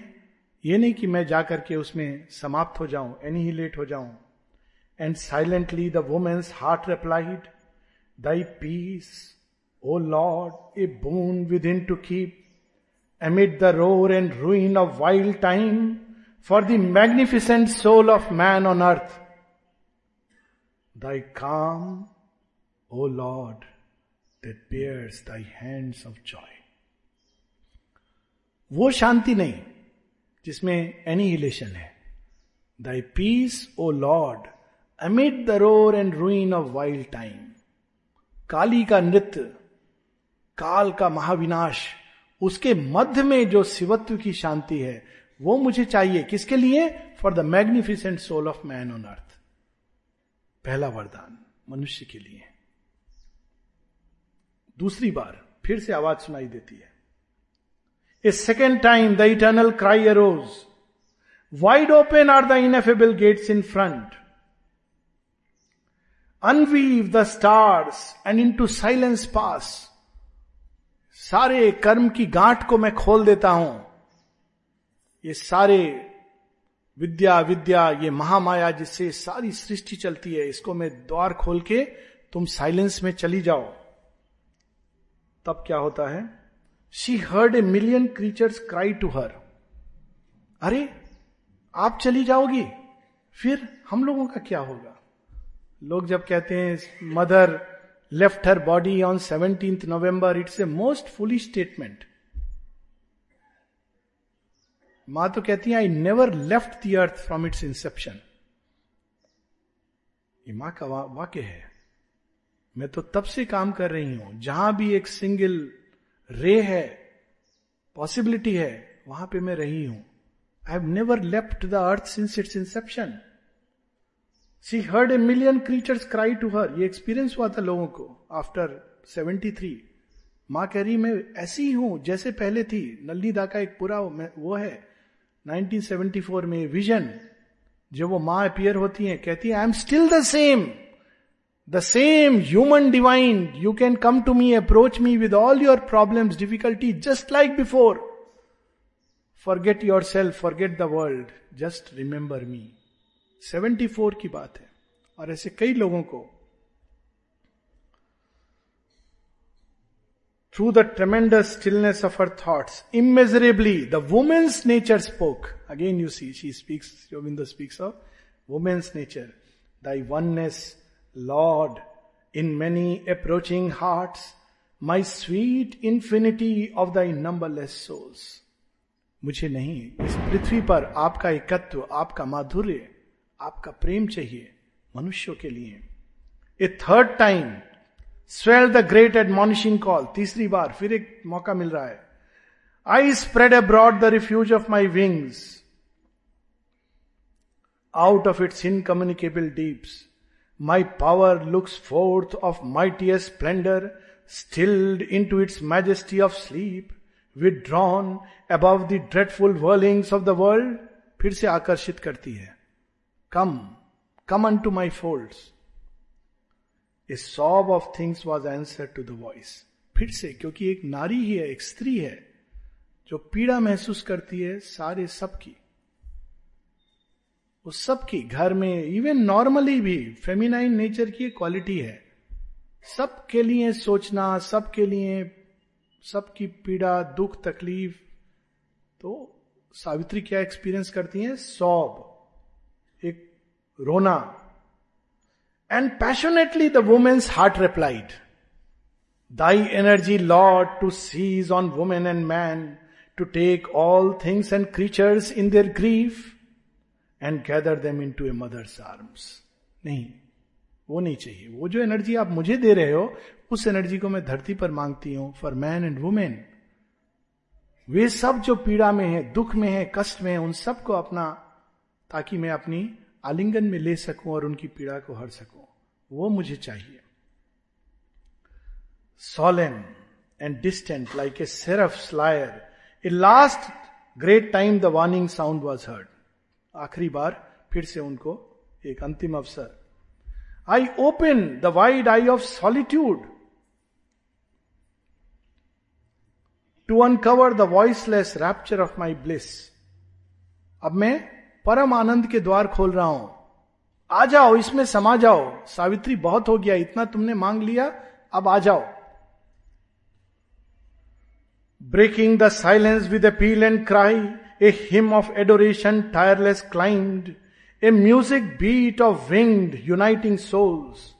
B: ये नहीं कि मैं जाकर के उसमें समाप्त हो जाऊं एनी ही लेट हो जाऊं And silently the woman's heart replied, Thy peace, O Lord, a boon within to keep, amid the roar and ruin of wild time, for the magnificent soul of man on earth. Thy calm, O Lord, that bears thy hands of joy. वो शांति नहीं जिसमें एनी हिलेशन है thy peace O Lord amid the roar and ruin of wild time Kali का नृत्य काल का महाविनाश उसके मध्य में जो शिवत्व की शांति है वो मुझे चाहिए किसके लिए for the magnificent soul of man on earth पहला वरदान मनुष्य के लिए दूसरी बार फिर से आवाज सुनाई देती है a second time the eternal cry arose wide open are the ineffable gates in front unweave the stars and into silence pass सारे कर्म की गांठ को मैं खोल देता हूं ये सारे विद्या विद्या ये महामाया जिससे सारी सृष्टि चलती है इसको मैं द्वार खोल के तुम साइलेंस में चली जाओ तब क्या होता है she heard a million creatures cry to her अरे आप चली जाओगी फिर हम लोगों का क्या होगा लोग जब कहते हैं mother left her body on seventeen November it's a most fully statement मां तो कहती है I never left the earth from its inception ये मां का वा, वाक्य है मैं तो तब से काम कर रही हूं जहां भी एक सिंगल रे है पॉसिबिलिटी है वहां पे मैं रही हूं I have never left the earth since its inception she heard a million creatures cry to her ये एक्सपीरियंस हुआ था लोगों को आफ्टर सेवेंटी थ्री माँ कह रही मैं ऐसी ही हूं जैसे पहले थी नल्ली दा का एक पूरा वो है 1974 में विजन जब वो माँ अपियर होती हैं कहती है I am still the same the same human divine you can come to me approach me with all your problem difficulty just like before forget your self forget the world just remember me seventy four की बात है और ऐसे कई लोगों को through the tremendous stillness of her thoughts immeasurably the woman's nature spoke again you see she speaks योविंद speaks of woman's nature Dai oneness, Lord in many approaching hearts, my sweet infinity of thy numberless souls मुझे नहीं इस पृथ्वी पर आपका एकत्व आपका माधुर्य आपका प्रेम चाहिए मनुष्यों के लिए a third time swell the great admonishing call तीसरी बार फिर एक मौका मिल रहा है I spread abroad the refuge of my wings out of its incommunicable deeps my power looks forth of mightiest splendour stilled into its majesty of sleep with drawn above the dreadful whirlings of the world फिर से आकर्षित करती है come come unto my fold a sob of things was answer to the voice फिर से क्योंकि एक नारी ही है एक स्त्री है जो पीड़ा महसूस करती है सारे सबकी उस सबकी घर में इवन नॉर्मली भी फेमिनाइन नेचर की क्वालिटी है सबके लिए सोचना सबके लिए सबकी पीड़ा दुख तकलीफ तो सावित्री क्या एक्सपीरियंस करती है सॉब रोना and passionately the woman's heart replied thy energy Lord to seize on woman and man to take all things and creatures in their grief and gather them into a mother's arms नहीं वो नहीं चाहिए वो जो एनर्जी आप मुझे दे रहे हो उस एनर्जी को मैं धरती पर मांगती हूं फॉर मैन एंड वुमेन वे सब जो पीड़ा में है दुख में है कष्ट में है उन सबको अपना ताकि मैं अपनी आलिंगन में ले सकूं और उनकी पीड़ा को हर सकूं वो मुझे चाहिए solemn and distant like a seraph's lyre a last great time the warning sound was heard आखिरी बार फिर से उनको एक अंतिम अवसर I open the wide eye of solitude to uncover the voiceless rapture of my bliss अब मैं परम आनंद के द्वार खोल रहा हूं आ जाओ इसमें समा जाओ सावित्री बहुत हो गया इतना तुमने मांग लिया अब आ जाओ breaking the silence with appeal and cry a hymn of adoration tireless climbed a music beat of winged uniting souls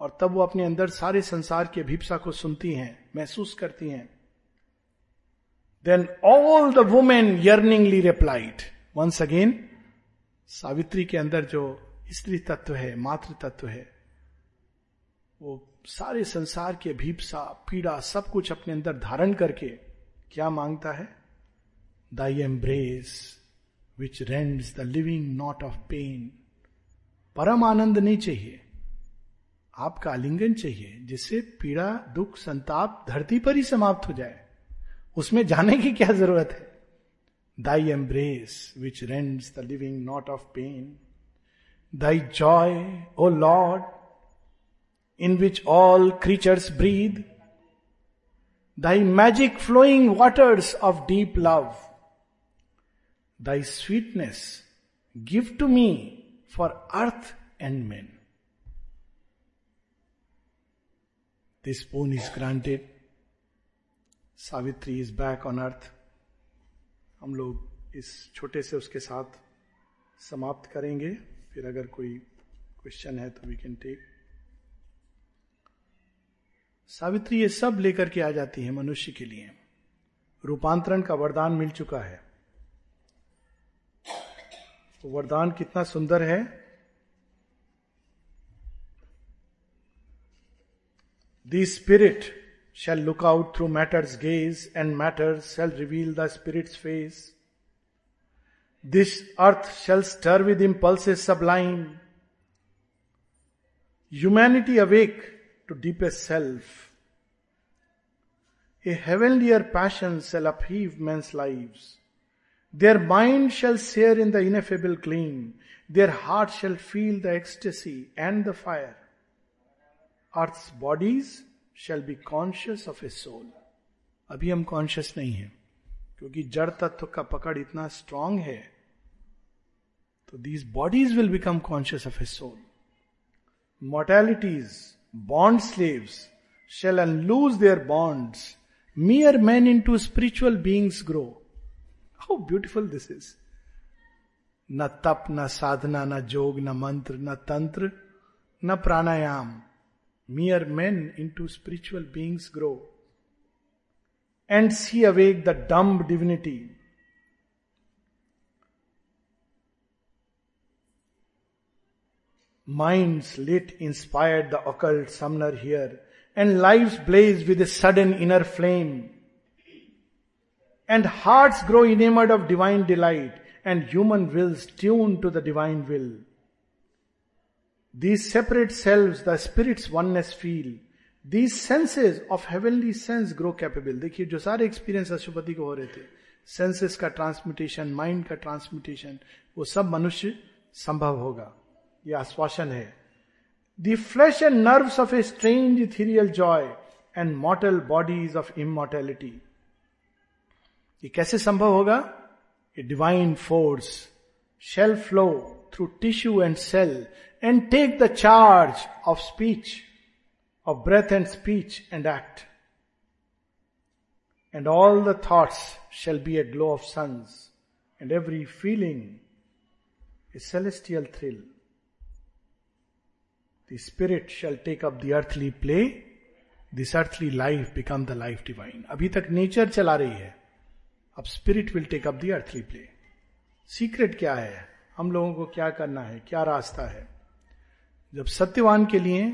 B: और तब वो अपने अंदर सारे संसार की अभिप्सा को सुनती हैं महसूस करती हैं then all the women yearningly replied once again Savitri के अंदर जो स्त्री तत्व है मातृ तत्व है वो सारे संसार के भीपसा पीड़ा सब कुछ अपने अंदर धारण करके क्या मांगता है thy embrace which rends the living not of pain परम आनंद नहीं चाहिए आपका आलिंगन चाहिए जिससे पीड़ा दुख संताप धरती पर ही समाप्त हो जाए उसमें जाने की क्या जरूरत है Thy embrace, which rends the living knot of pain, Thy joy, O Lord, in which all creatures breathe, Thy magic flowing waters of deep love, Thy sweetness, give to me for earth and men. This boon is granted. Savitri is back on earth. हम लोग इस छोटे से उसके साथ समाप्त करेंगे फिर अगर कोई क्वेश्चन है तो वी कैन टेक सावित्री ये सब लेकर के आ जाती है मनुष्य के लिए रूपांतरण का वरदान मिल चुका है तो वरदान कितना सुंदर है the spirit shall look out through matter's gaze, and matter shall reveal the spirit's face. This earth shall stir with impulses sublime. Humanity awake to deepest self. A heavenlier passion shall upheave men's lives. Their mind shall share in the ineffable gleam. Their heart shall feel the ecstasy and the fire. Earth's bodies shall be conscious of a soul अभी हम कॉन्शियस नहीं है क्योंकि जड़ तत्व का पकड़ इतना स्ट्रांग है तो these bodies will become conscious of a soul mortality's bond slaves shall and loose their bonds mere man into spiritual beings grow how beautiful this is न तप न साधना न जोग न मंत्र न तंत्र न प्राणायाम mere men into spiritual beings grow and see awake the dumb divinity. Minds lit inspired the occult summoner here, and lives blaze with a sudden inner flame. And hearts grow enamored of divine delight, and human wills tuned to the divine will these separate selves, the spirit's oneness feel, these senses of heavenly sense grow capable. देखिए जो सारे एक्सपीरियंस अशुपति को हो रहे थे senses का ट्रांसमिटेशन mind का ट्रांसमिटेशन वो सब मनुष्य संभव होगा ये आश्वासन है The flesh and nerves of a strange ethereal joy and mortal bodies of immortality. ये कैसे संभव होगा A divine force shall flow through tissue and cell and take the charge of speech, of breath and speech and act. And all the thoughts shall be a glow of suns, and every feeling a celestial thrill. The spirit shall take up the earthly play, This earthly life become the life divine. अभी तक nature चला रही है अब spirit will take up the earthly play. Secret क्या है हम लोगों को क्या करना है क्या रास्ता है जब सत्यवान के लिए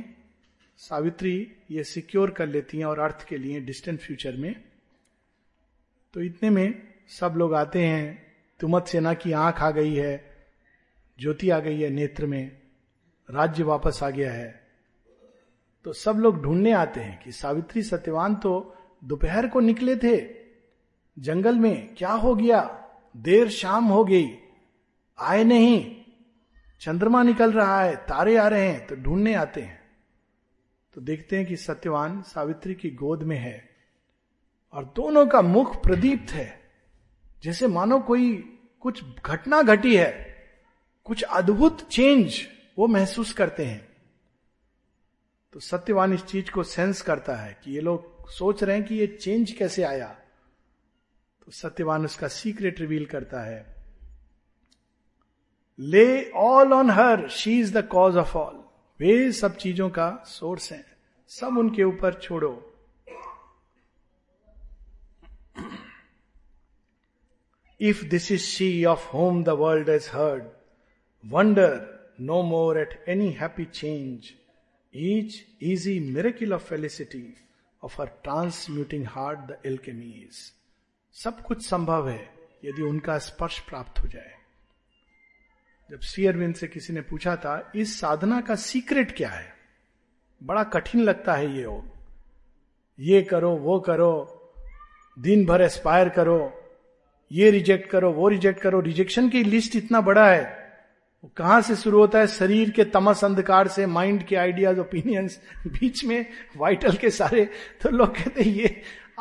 B: सावित्री ये सिक्योर कर लेती हैं और अर्थ के लिए डिस्टेंट फ्यूचर में तो इतने में सब लोग आते हैं तुमत सेना की आंख आ गई है ज्योति आ गई है नेत्र में राज्य वापस आ गया है तो सब लोग ढूंढने आते हैं कि सावित्री सत्यवान तो दोपहर को निकले थे जंगल में क्या हो गया देर शाम हो गई आए नहीं चंद्रमा निकल रहा है तारे आ रहे हैं तो ढूंढने आते हैं तो देखते हैं कि सत्यवान सावित्री की गोद में है और दोनों का मुख प्रदीप्त है जैसे मानो कोई कुछ घटना घटी है कुछ अद्भुत चेंज वो महसूस करते हैं तो सत्यवान इस चीज को सेंस करता है कि ये लोग सोच रहे हैं कि ये चेंज कैसे आया तो सत्यवान उसका सीक्रेट रिवील करता है ले all on her she is the cause of all वे सब चीजों का सोर्स है सब उनके ऊपर छोड़ो if this is she of home the world is heard wonder no more at any happy change each easy miracle of felicity of her transmuting heart the alchemies सब कुछ संभव है यदि उनका स्पर्श प्राप्त हो जाए जब श्री अरविंद से किसी ने पूछा था इस साधना का सीक्रेट क्या है बड़ा कठिन लगता है ये योग ये करो वो करो दिन भर एस्पायर करो ये रिजेक्ट करो वो रिजेक्ट करो रिजेक्शन की लिस्ट इतना बड़ा है कहां से शुरू होता है शरीर के तमस अंधकार से माइंड के आइडियाज ओपिनियंस बीच में वाइटल के सारे तो लोग कहते हैं ये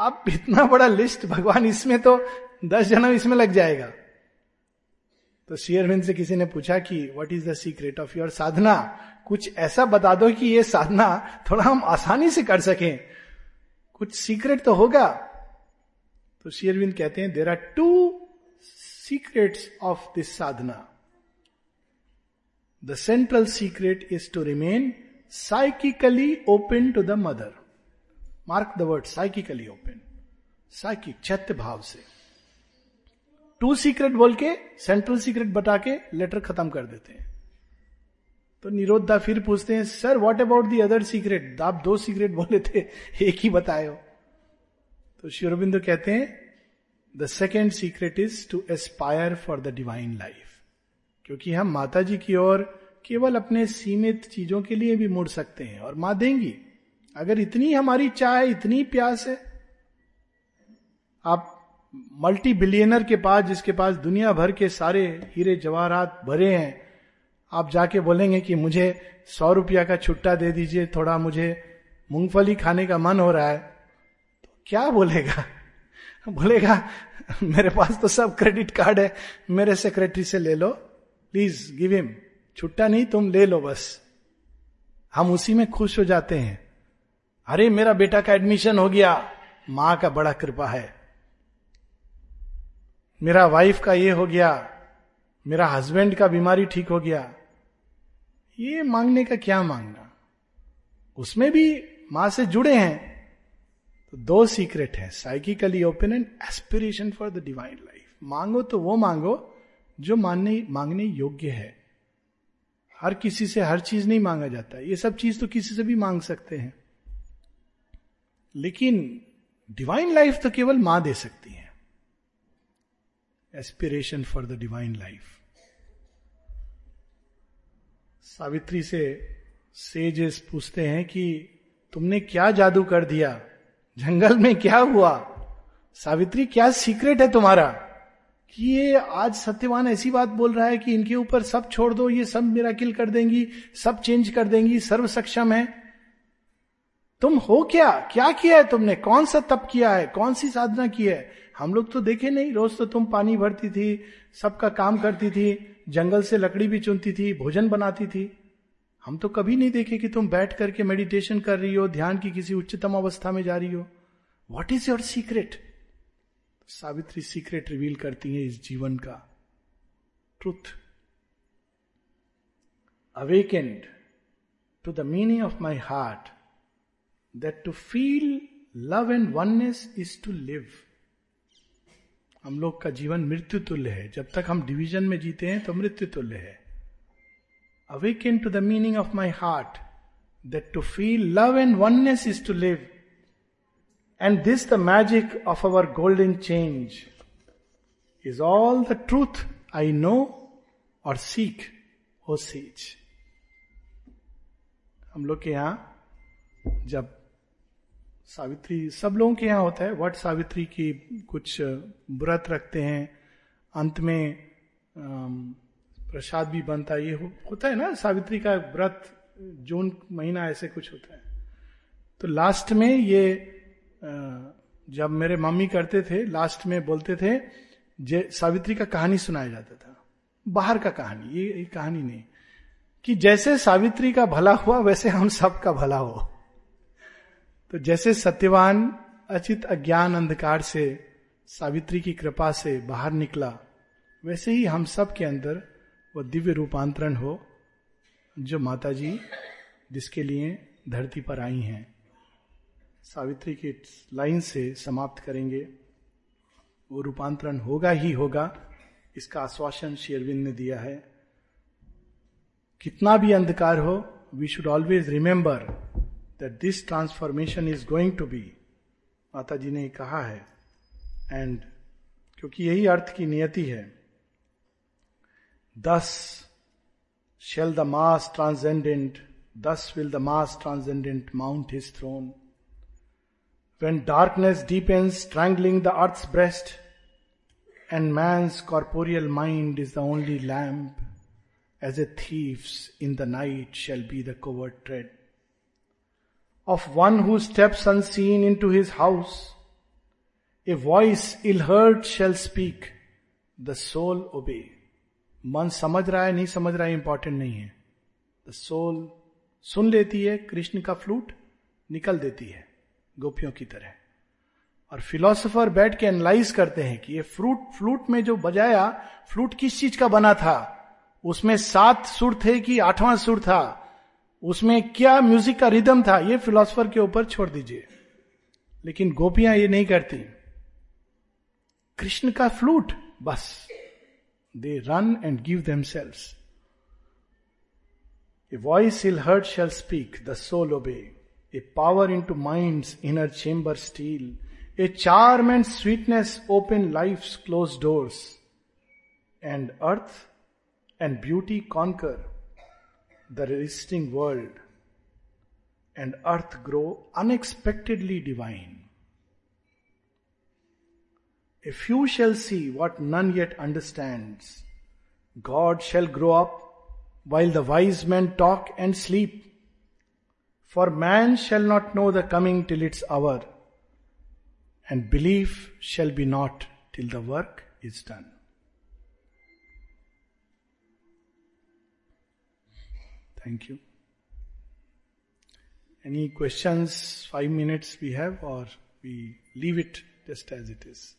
B: आप इतना बड़ा लिस्ट भगवान इसमें तो दस जन्म इसमें लग जाएगा तो शेयरविंद से किसी ने पूछा कि what is the secret of your sadhana कुछ ऐसा बता दो कि ये साधना थोड़ा हम आसानी से कर सकें कुछ सीक्रेट तो होगा तो शेयरविंद कहते हैं there are two secrets of this sadhana the central secret is to remain psychically open to the mother mark the word psychically open psychic चैत्य भाव से टू सीक्रेट बोल के सेंट्रल सीक्रेट बता के लेटर खत्म कर देते हैं तो निरोधा फिर पूछते हैं sir what about the other secret आप दो सीक्रेट बोले थे एक ही बताए तो शिवरबिंदु कहते हैं the second secret is to aspire for the divine life क्योंकि हम माता जी की ओर केवल अपने सीमित चीजों के लिए भी मुड़ सकते हैं और मां देंगी अगर इतनी हमारी चाय है इतनी प्यास है आप मल्टी बिलियनर के पास जिसके पास दुनिया भर के सारे हीरे जवाहरात भरे हैं आप जाके बोलेंगे कि मुझे सौ रुपया का छुट्टा दे दीजिए थोड़ा मुझे मूंगफली खाने का मन हो रहा है तो क्या बोलेगा बोलेगा मेरे पास तो सब क्रेडिट कार्ड है मेरे सेक्रेटरी से ले लो प्लीज गिव हिम छुट्टा नहीं तुम ले लो बस हम उसी में खुश हो जाते हैं अरे मेरा बेटा का एडमिशन हो गया माँ का बड़ा कृपा है मेरा वाइफ का ये हो गया मेरा हस्बैंड का बीमारी ठीक हो गया ये मांगने का क्या मांगना उसमें भी मां से जुड़े हैं तो दो सीक्रेट है psychically open and aspiration for the divine life मांगो तो वो मांगो जो मानने मांगने योग्य है हर किसी से हर चीज नहीं मांगा जाता ये सब चीज तो किसी से भी मांग सकते हैं लेकिन डिवाइन लाइफ तो केवल मां दे सकती है aspiration for the divine life Savitri से सेजेस पूछते हैं कि तुमने क्या जादू कर दिया जंगल में क्या हुआ सावित्री क्या सीक्रेट है तुम्हारा कि ये आज सत्यवान ऐसी बात बोल रहा है कि इनके ऊपर सब छोड़ दो ये सब मेरा किल कर देंगी सब चेंज कर देंगी सर्व सक्षम है तुम हो क्या क्या किया है तुमने कौन सा तप किया है कौन सी साधना की है हम लोग तो देखे नहीं रोज तो तुम पानी भरती थी सबका काम करती थी जंगल से लकड़ी भी चुनती थी भोजन बनाती थी हम तो कभी नहीं देखे कि तुम बैठ करके मेडिटेशन कर रही हो ध्यान की किसी उच्चतम अवस्था में जा रही हो what is your secret Savitri secret reveal करती है इस जीवन का truth awakened to the meaning of my heart that to feel love and oneness is to live हम लोग का जीवन मृत्यु तुल्य है जब तक हम डिवीजन में जीते हैं तो मृत्यु तुल्य है awaken to the meaning of my heart that to feel love and oneness is to live and this the magic of our golden change is all the truth I know और सीख हो सीच हम लोग के यहां जब सावित्री सब लोगों के यहाँ होता है वट सावित्री की कुछ व्रत रखते हैं अंत में प्रसाद भी बनता है ये हो, होता है ना सावित्री का व्रत जून महीना ऐसे कुछ होता है तो लास्ट में ये जब मेरे मम्मी करते थे लास्ट में बोलते थे जे सावित्री का कहानी सुनाया जाता था बाहर का कहानी ये, ये कहानी नहीं कि जैसे सावित्री का भला हुआ वैसे हम सब का भला हो तो जैसे सत्यवान अचित अज्ञान अंधकार से सावित्री की कृपा से बाहर निकला वैसे ही हम सब के अंदर वह दिव्य रूपांतरण हो जो माता जी जिसके लिए धरती पर आई हैं सावित्री की लाइन से समाप्त करेंगे वो रूपांतरण होगा ही होगा इसका आश्वासन शेरविंद ने दिया है कितना भी अंधकार हो we should always remember that this transformation is going to be माता जी ने कहा है एंड क्योंकि यही अर्थ की नियति है thus shall the mass transcendent thus will the mass transcendent mount his throne when darkness deepens strangling the earth breast and man's corporeal mind is the only lamp as a thieves in the night shall be the covert trade of one who steps unseen into his house. A voice ill heard shall speak, the soul obey. मन समझ रहा है नहीं समझ रहा है इंपॉर्टेंट नहीं है द सोल सुन लेती है कृष्ण का फ्लूट निकल देती है गोपियों की तरह और फिलोसोफर बैठ के एनालाइज करते हैं कि ये फ्रूट फ्लूट में जो बजाया फ्लूट किस चीज का बना था उसमें सात सुर थे कि आठवां सुर था उसमें क्या म्यूजिक का रिदम था ये फिलोसफर के ऊपर छोड़ दीजिए लेकिन गोपियां ये नहीं करती कृष्ण का फ्लूट बस they run and give them selves a voice ill heard shall speak the soul obey a power into mind inner chamber steal a charm and sweetness open life close doors and earth and beauty conquer the resisting world and earth grow unexpectedly divine. A few shall see what none yet understands. God shall grow up while the wise men talk and sleep. For man shall not know the coming till its hour, and belief shall be not till the work is done. Thank you. Any questions? Five minutes we have, or we leave it just as it is.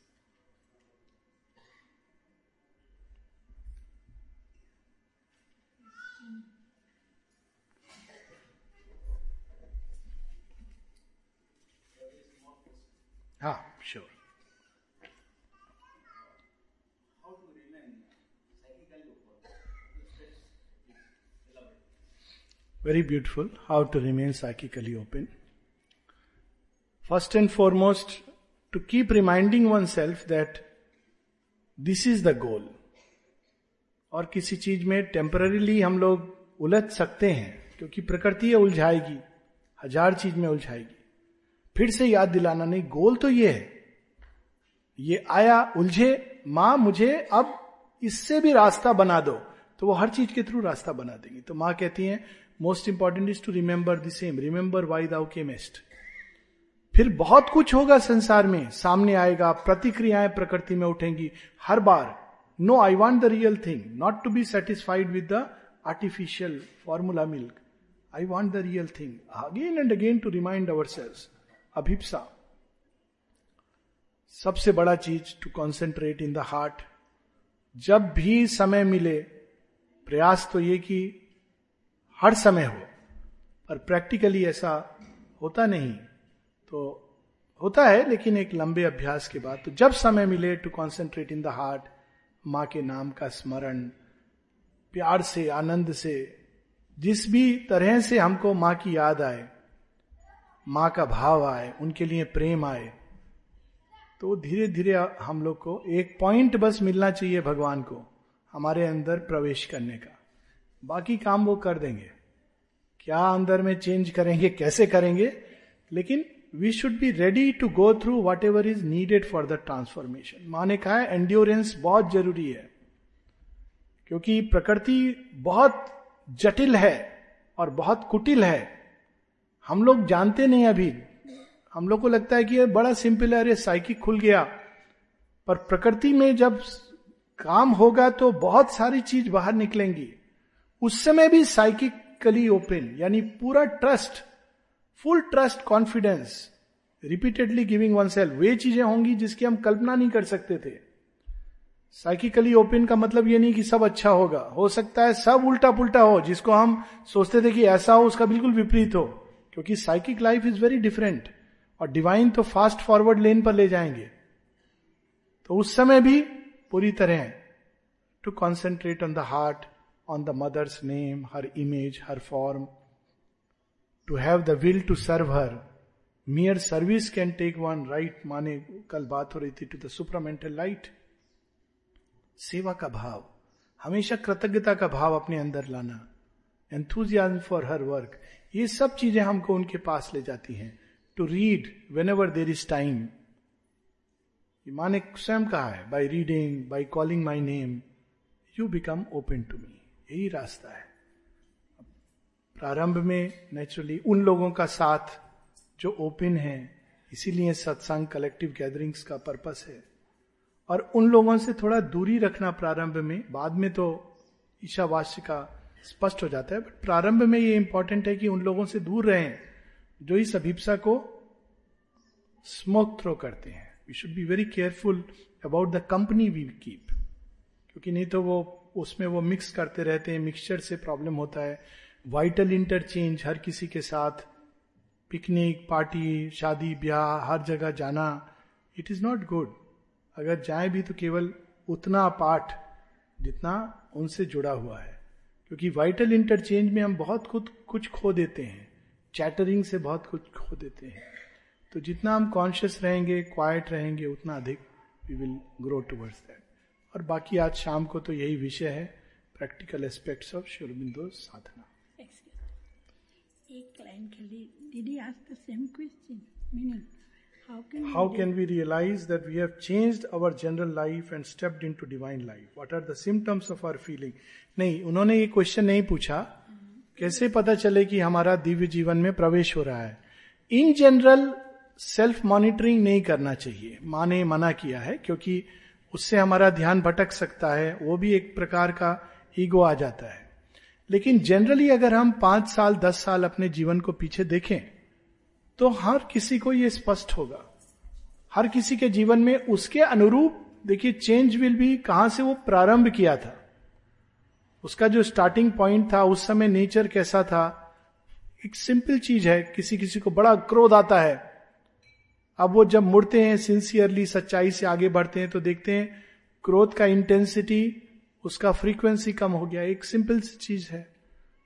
B: Ah. very beautiful how to remain psychically first and foremost to keep reminding oneself that this is the goal और किसी चीज में टेम्पररीली हम लोग उलझ सकते हैं क्योंकि प्रकृति उलझाएगी हजार चीज में उलझाएगी फिर से याद दिलाना नहीं गोल तो ये है ये आया उलझे माँ मुझे अब इससे भी रास्ता बना दो तो वो हर चीज के थ्रू रास्ता बना देंगी तो माँ कहती है most important is to remember the same remember why thou camest फिर बहुत कुछ होगा संसार में सामने आएगा प्रतिक्रियाएं प्रकृति में उठेंगी हर बार no I want the real thing not to be satisfied with the artificial formula milk I want the real thing again and again to remind ourselves अभिप्सा सबसे बड़ा चीज to concentrate in the heart जब भी समय मिले प्रयास तो ये कि हर समय हो पर प्रैक्टिकली ऐसा होता नहीं तो होता है लेकिन एक लंबे अभ्यास के बाद तो जब समय मिले to concentrate in the heart माँ के नाम का स्मरण प्यार से आनंद से जिस भी तरह से हमको माँ की याद आए माँ का भाव आए उनके लिए प्रेम आए तो धीरे धीरे हम लोग को एक पॉइंट बस मिलना चाहिए भगवान को हमारे अंदर प्रवेश करने का बाकी काम वो कर देंगे क्या अंदर में चेंज करेंगे कैसे करेंगे लेकिन we should be ready to go through whatever is needed for the transformation माने कहा है एंड्योरेंस बहुत जरूरी है क्योंकि प्रकृति बहुत जटिल है और बहुत कुटिल है हम लोग जानते नहीं अभी हम लोग को लगता है कि ये बड़ा सिंपल है अरे साइकिक खुल गया पर प्रकृति में जब काम होगा तो बहुत सारी चीज बाहर निकलेंगी उस समय भी साइकिकली ओपन यानी पूरा trust full trust confidence repeatedly giving oneself वे चीजें होंगी जिसकी हम कल्पना नहीं कर सकते थे साइकिकली ओपन का मतलब ये नहीं कि सब अच्छा होगा हो सकता है सब उल्टा पुल्टा हो जिसको हम सोचते थे कि ऐसा हो उसका बिल्कुल विपरीत हो क्योंकि psychic life is very different और डिवाइन तो फास्ट फॉरवर्ड लेन पर ले जाएंगे तो उस समय भी पूरी तरह to concentrate on the heart on the mother's name, her image, her form. To have the will to serve her. Mere service can take one right माने कल बात हो रही थी टू द सुपरमेंटल लाइट सेवा का भाव हमेशा कृतज्ञता का भाव अपने अंदर लाना एंथुजियाज फॉर हर वर्क ये सब चीजें हमको उनके पास ले जाती हैं to read whenever there is time माने स्वयं कहा है by reading by calling my name you become open to me यही रास्ता है प्रारंभ में नेचुरली उन लोगों का साथ जो ओपन है इसीलिए सत्संग कलेक्टिव गैदरिंग्स का पर्पस है और उन लोगों से थोड़ा दूरी रखना प्रारंभ में बाद में तो ईशावास्य का स्पष्ट हो जाता है बट प्रारंभ में ये इंपॉर्टेंट है कि उन लोगों से दूर रहें जो इस अभिप्सा को स्मोक थ्रो करते हैं we should be very careful about the company we keep क्योंकि नहीं तो वो उसमें वो मिक्स करते रहते हैं मिक्सचर से प्रॉब्लम होता है वाइटल इंटरचेंज हर किसी के साथ पिकनिक पार्टी शादी ब्याह हर जगह जाना इट इज नॉट गुड अगर जाए भी तो केवल उतना पार्ट जितना उनसे जुड़ा हुआ है क्योंकि वाइटल इंटरचेंज में हम बहुत कुछ कुछ खो देते हैं चैटरिंग से बहुत कुछ खो देते हैं तो जितना हम कॉन्शियस रहेंगे क्वाइट रहेंगे उतना अधिक we will grow towards that और बाकी आज शाम को तो यही विषय है प्रैक्टिकल एस्पेक्ट्स ऑफ शिवरबिंदो साधना एक क्लाइंट के लिए दीदी ask the same question meaning How can we realize that we have changed our general life and stepped into divine life? What are the symptoms of our feeling? नहीं उन्होंने ये क्वेश्चन नहीं पूछा कैसे पता चले कि हमारा दिव्य जीवन में प्रवेश हो रहा है इन जनरल सेल्फ मॉनिटरिंग नहीं करना चाहिए माने मना किया है क्योंकि उससे हमारा ध्यान भटक सकता है वो भी एक प्रकार का ईगो आ जाता है लेकिन जनरली अगर हम पांच साल दस साल अपने जीवन को पीछे देखें तो हर किसी को ये स्पष्ट होगा हर किसी के जीवन में उसके अनुरूप देखिए चेंज विल भी कहां से वो प्रारंभ किया था उसका जो स्टार्टिंग पॉइंट था उस समय नेचर कैसा था एक सिंपल चीज है किसी किसी को बड़ा क्रोध आता है अब वो जब मुड़ते हैं सिंसियरली सच्चाई से आगे बढ़ते हैं तो देखते हैं क्रोध का इंटेंसिटी उसका फ्रीक्वेंसी कम हो गया एक सिंपल सी चीज है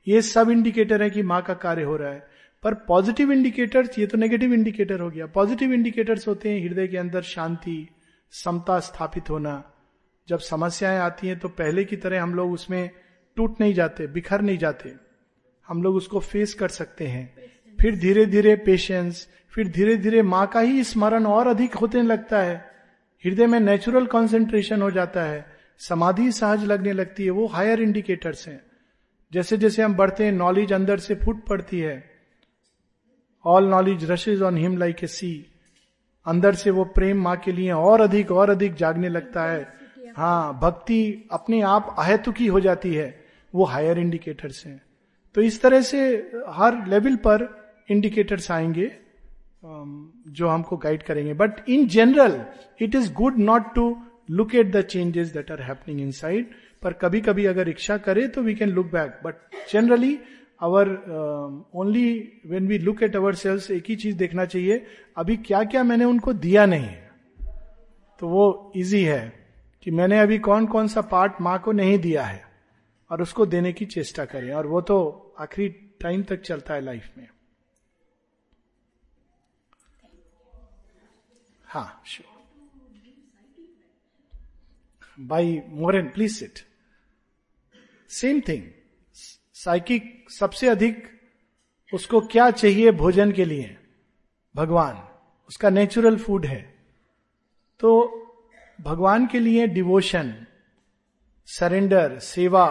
B: ये सब इंडिकेटर है कि माँ का कार्य हो रहा है पर पॉजिटिव इंडिकेटर ये तो नेगेटिव इंडिकेटर हो गया पॉजिटिव इंडिकेटर्स होते हैं हृदय के अंदर शांति समता स्थापित होना जब समस्याएं आती हैं तो पहले की तरह हम लोग उसमें टूट नहीं जाते बिखर नहीं जाते हम लोग उसको फेस कर सकते हैं फिर धीरे धीरे पेशेंस फिर धीरे धीरे माँ का ही स्मरण और अधिक होते लगता है हृदय में नेचुरल कॉन्सेंट्रेशन हो जाता है समाधि सहज लगने लगती है वो हायर इंडिकेटर्स हैं जैसे जैसे हम बढ़ते हैं नॉलेज अंदर से फूट पड़ती है all knowledge rushes on him like a sea अंदर से वो प्रेम माँ के लिए और अधिक और अधिक जागने लगता है हाँ भक्ति अपने आप अहेतुकी हो जाती है वो हायर इंडिकेटर्स हैं तो इस तरह से हर लेवल पर इंडिकेटर्स आएंगे Um, जो हमको गाइड करेंगे but in general it is good not to look at the changes that are happening inside पर कभी कभी अगर इच्छा करे तो we can look back but generally our only when we look at our sales एक ही चीज देखना चाहिए अभी क्या क्या मैंने उनको दिया नहीं है तो वो इजी है कि मैंने अभी कौन कौन सा पार्ट माँ को नहीं दिया है और उसको देने की चेष्टा करें और वो तो आखिरी टाइम तक चलता है लाइफ में हाँ sure by more and please it same thing psychic सबसे अधिक उसको क्या चाहिए भोजन के लिए भगवान उसका नेचुरल फूड है तो भगवान के लिए डिवोशन सरेंडर सेवा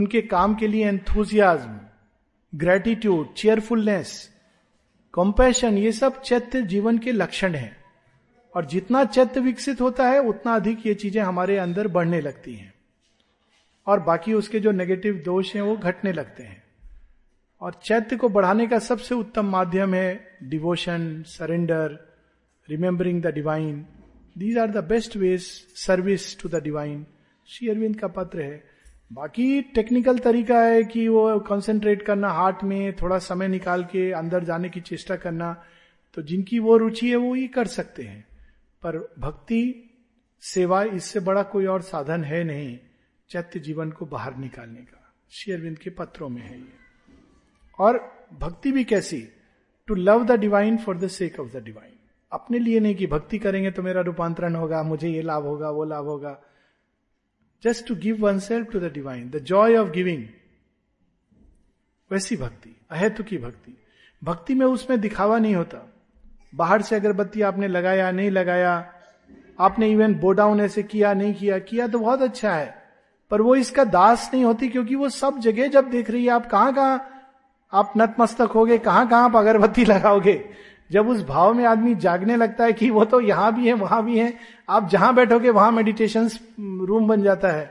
B: उनके काम के लिए एंथुजियाज्म ग्रेटिट्यूड चेयरफुलनेस कंपैशन ये सब चैत्य जीवन के लक्षण हैं और जितना चैत्य विकसित होता है उतना अधिक ये चीजें हमारे अंदर बढ़ने लगती हैं और बाकी उसके जो नेगेटिव दोष हैं वो घटने लगते हैं और चैत्य को बढ़ाने का सबसे उत्तम माध्यम है devotion surrender remembering the divine these are the best ways service to the divine Shri Aurobindo का पत्र है बाकी टेक्निकल तरीका है कि वो कंसंट्रेट करना हार्ट में थोड़ा समय निकाल के अंदर जाने की चेष्टा करना तो जिनकी वो रुचि है वो ये कर सकते हैं पर भक्ति सेवा इससे बड़ा कोई और साधन है नहीं चैत्य जीवन को बाहर निकालने का शेयरविंद के पत्रों में है ये और भक्ति भी कैसी to love the divine for the sake of the divine अपने लिए नहीं कि भक्ति करेंगे तो मेरा रूपांतरण होगा मुझे ये लाभ होगा वो लाभ होगा just to give oneself to the divine the joy of giving वैसी भक्ति अहेतु की भक्ति भक्ति में उसमें दिखावा नहीं होता बाहर से अगरबत्ती आपने लगाया नहीं लगाया आपने इवन बोडाउन ऐसे किया नहीं किया किया तो बहुत अच्छा है पर वो इसका दास नहीं होती क्योंकि वो सब जगह जब देख रही है आप कहाँ कहाँ आप नतमस्तक गए कहाँ कहां आप अगरबत्ती लगाओगे जब उस भाव में आदमी जागने लगता है कि वो तो यहां भी है वहां भी है आप जहां बैठोगे वहां मेडिटेशन रूम बन जाता है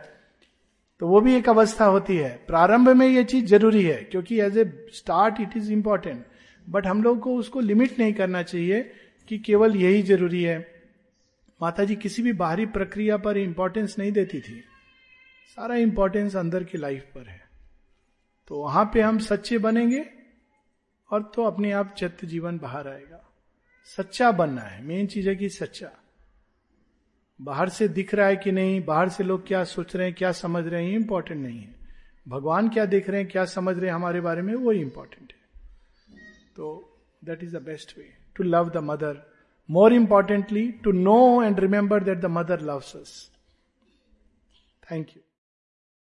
B: तो वो भी एक अवस्था होती है प्रारंभ में ये चीज जरूरी है क्योंकि as a start it is important but हम लोग को उसको लिमिट नहीं करना चाहिए कि केवल यही जरूरी है माता जी किसी भी बाहरी प्रक्रिया पर इंपॉर्टेंस नहीं देती थी सारा इंपॉर्टेंस अंदर की लाइफ पर है तो वहां पे हम सच्चे बनेंगे और तो अपने आप चित्त जीवन बाहर आएगा सच्चा बनना है मेन चीज है कि सच्चा बाहर से दिख रहा है कि नहीं बाहर से लोग क्या सोच रहे हैं क्या समझ रहे हैं इंपॉर्टेंट नहीं है भगवान क्या देख रहे हैं क्या समझ रहे हैं हमारे बारे में वो इंपॉर्टेंट है तो that is the best way to love the mother more importantly to know and remember that the mother loves us thank you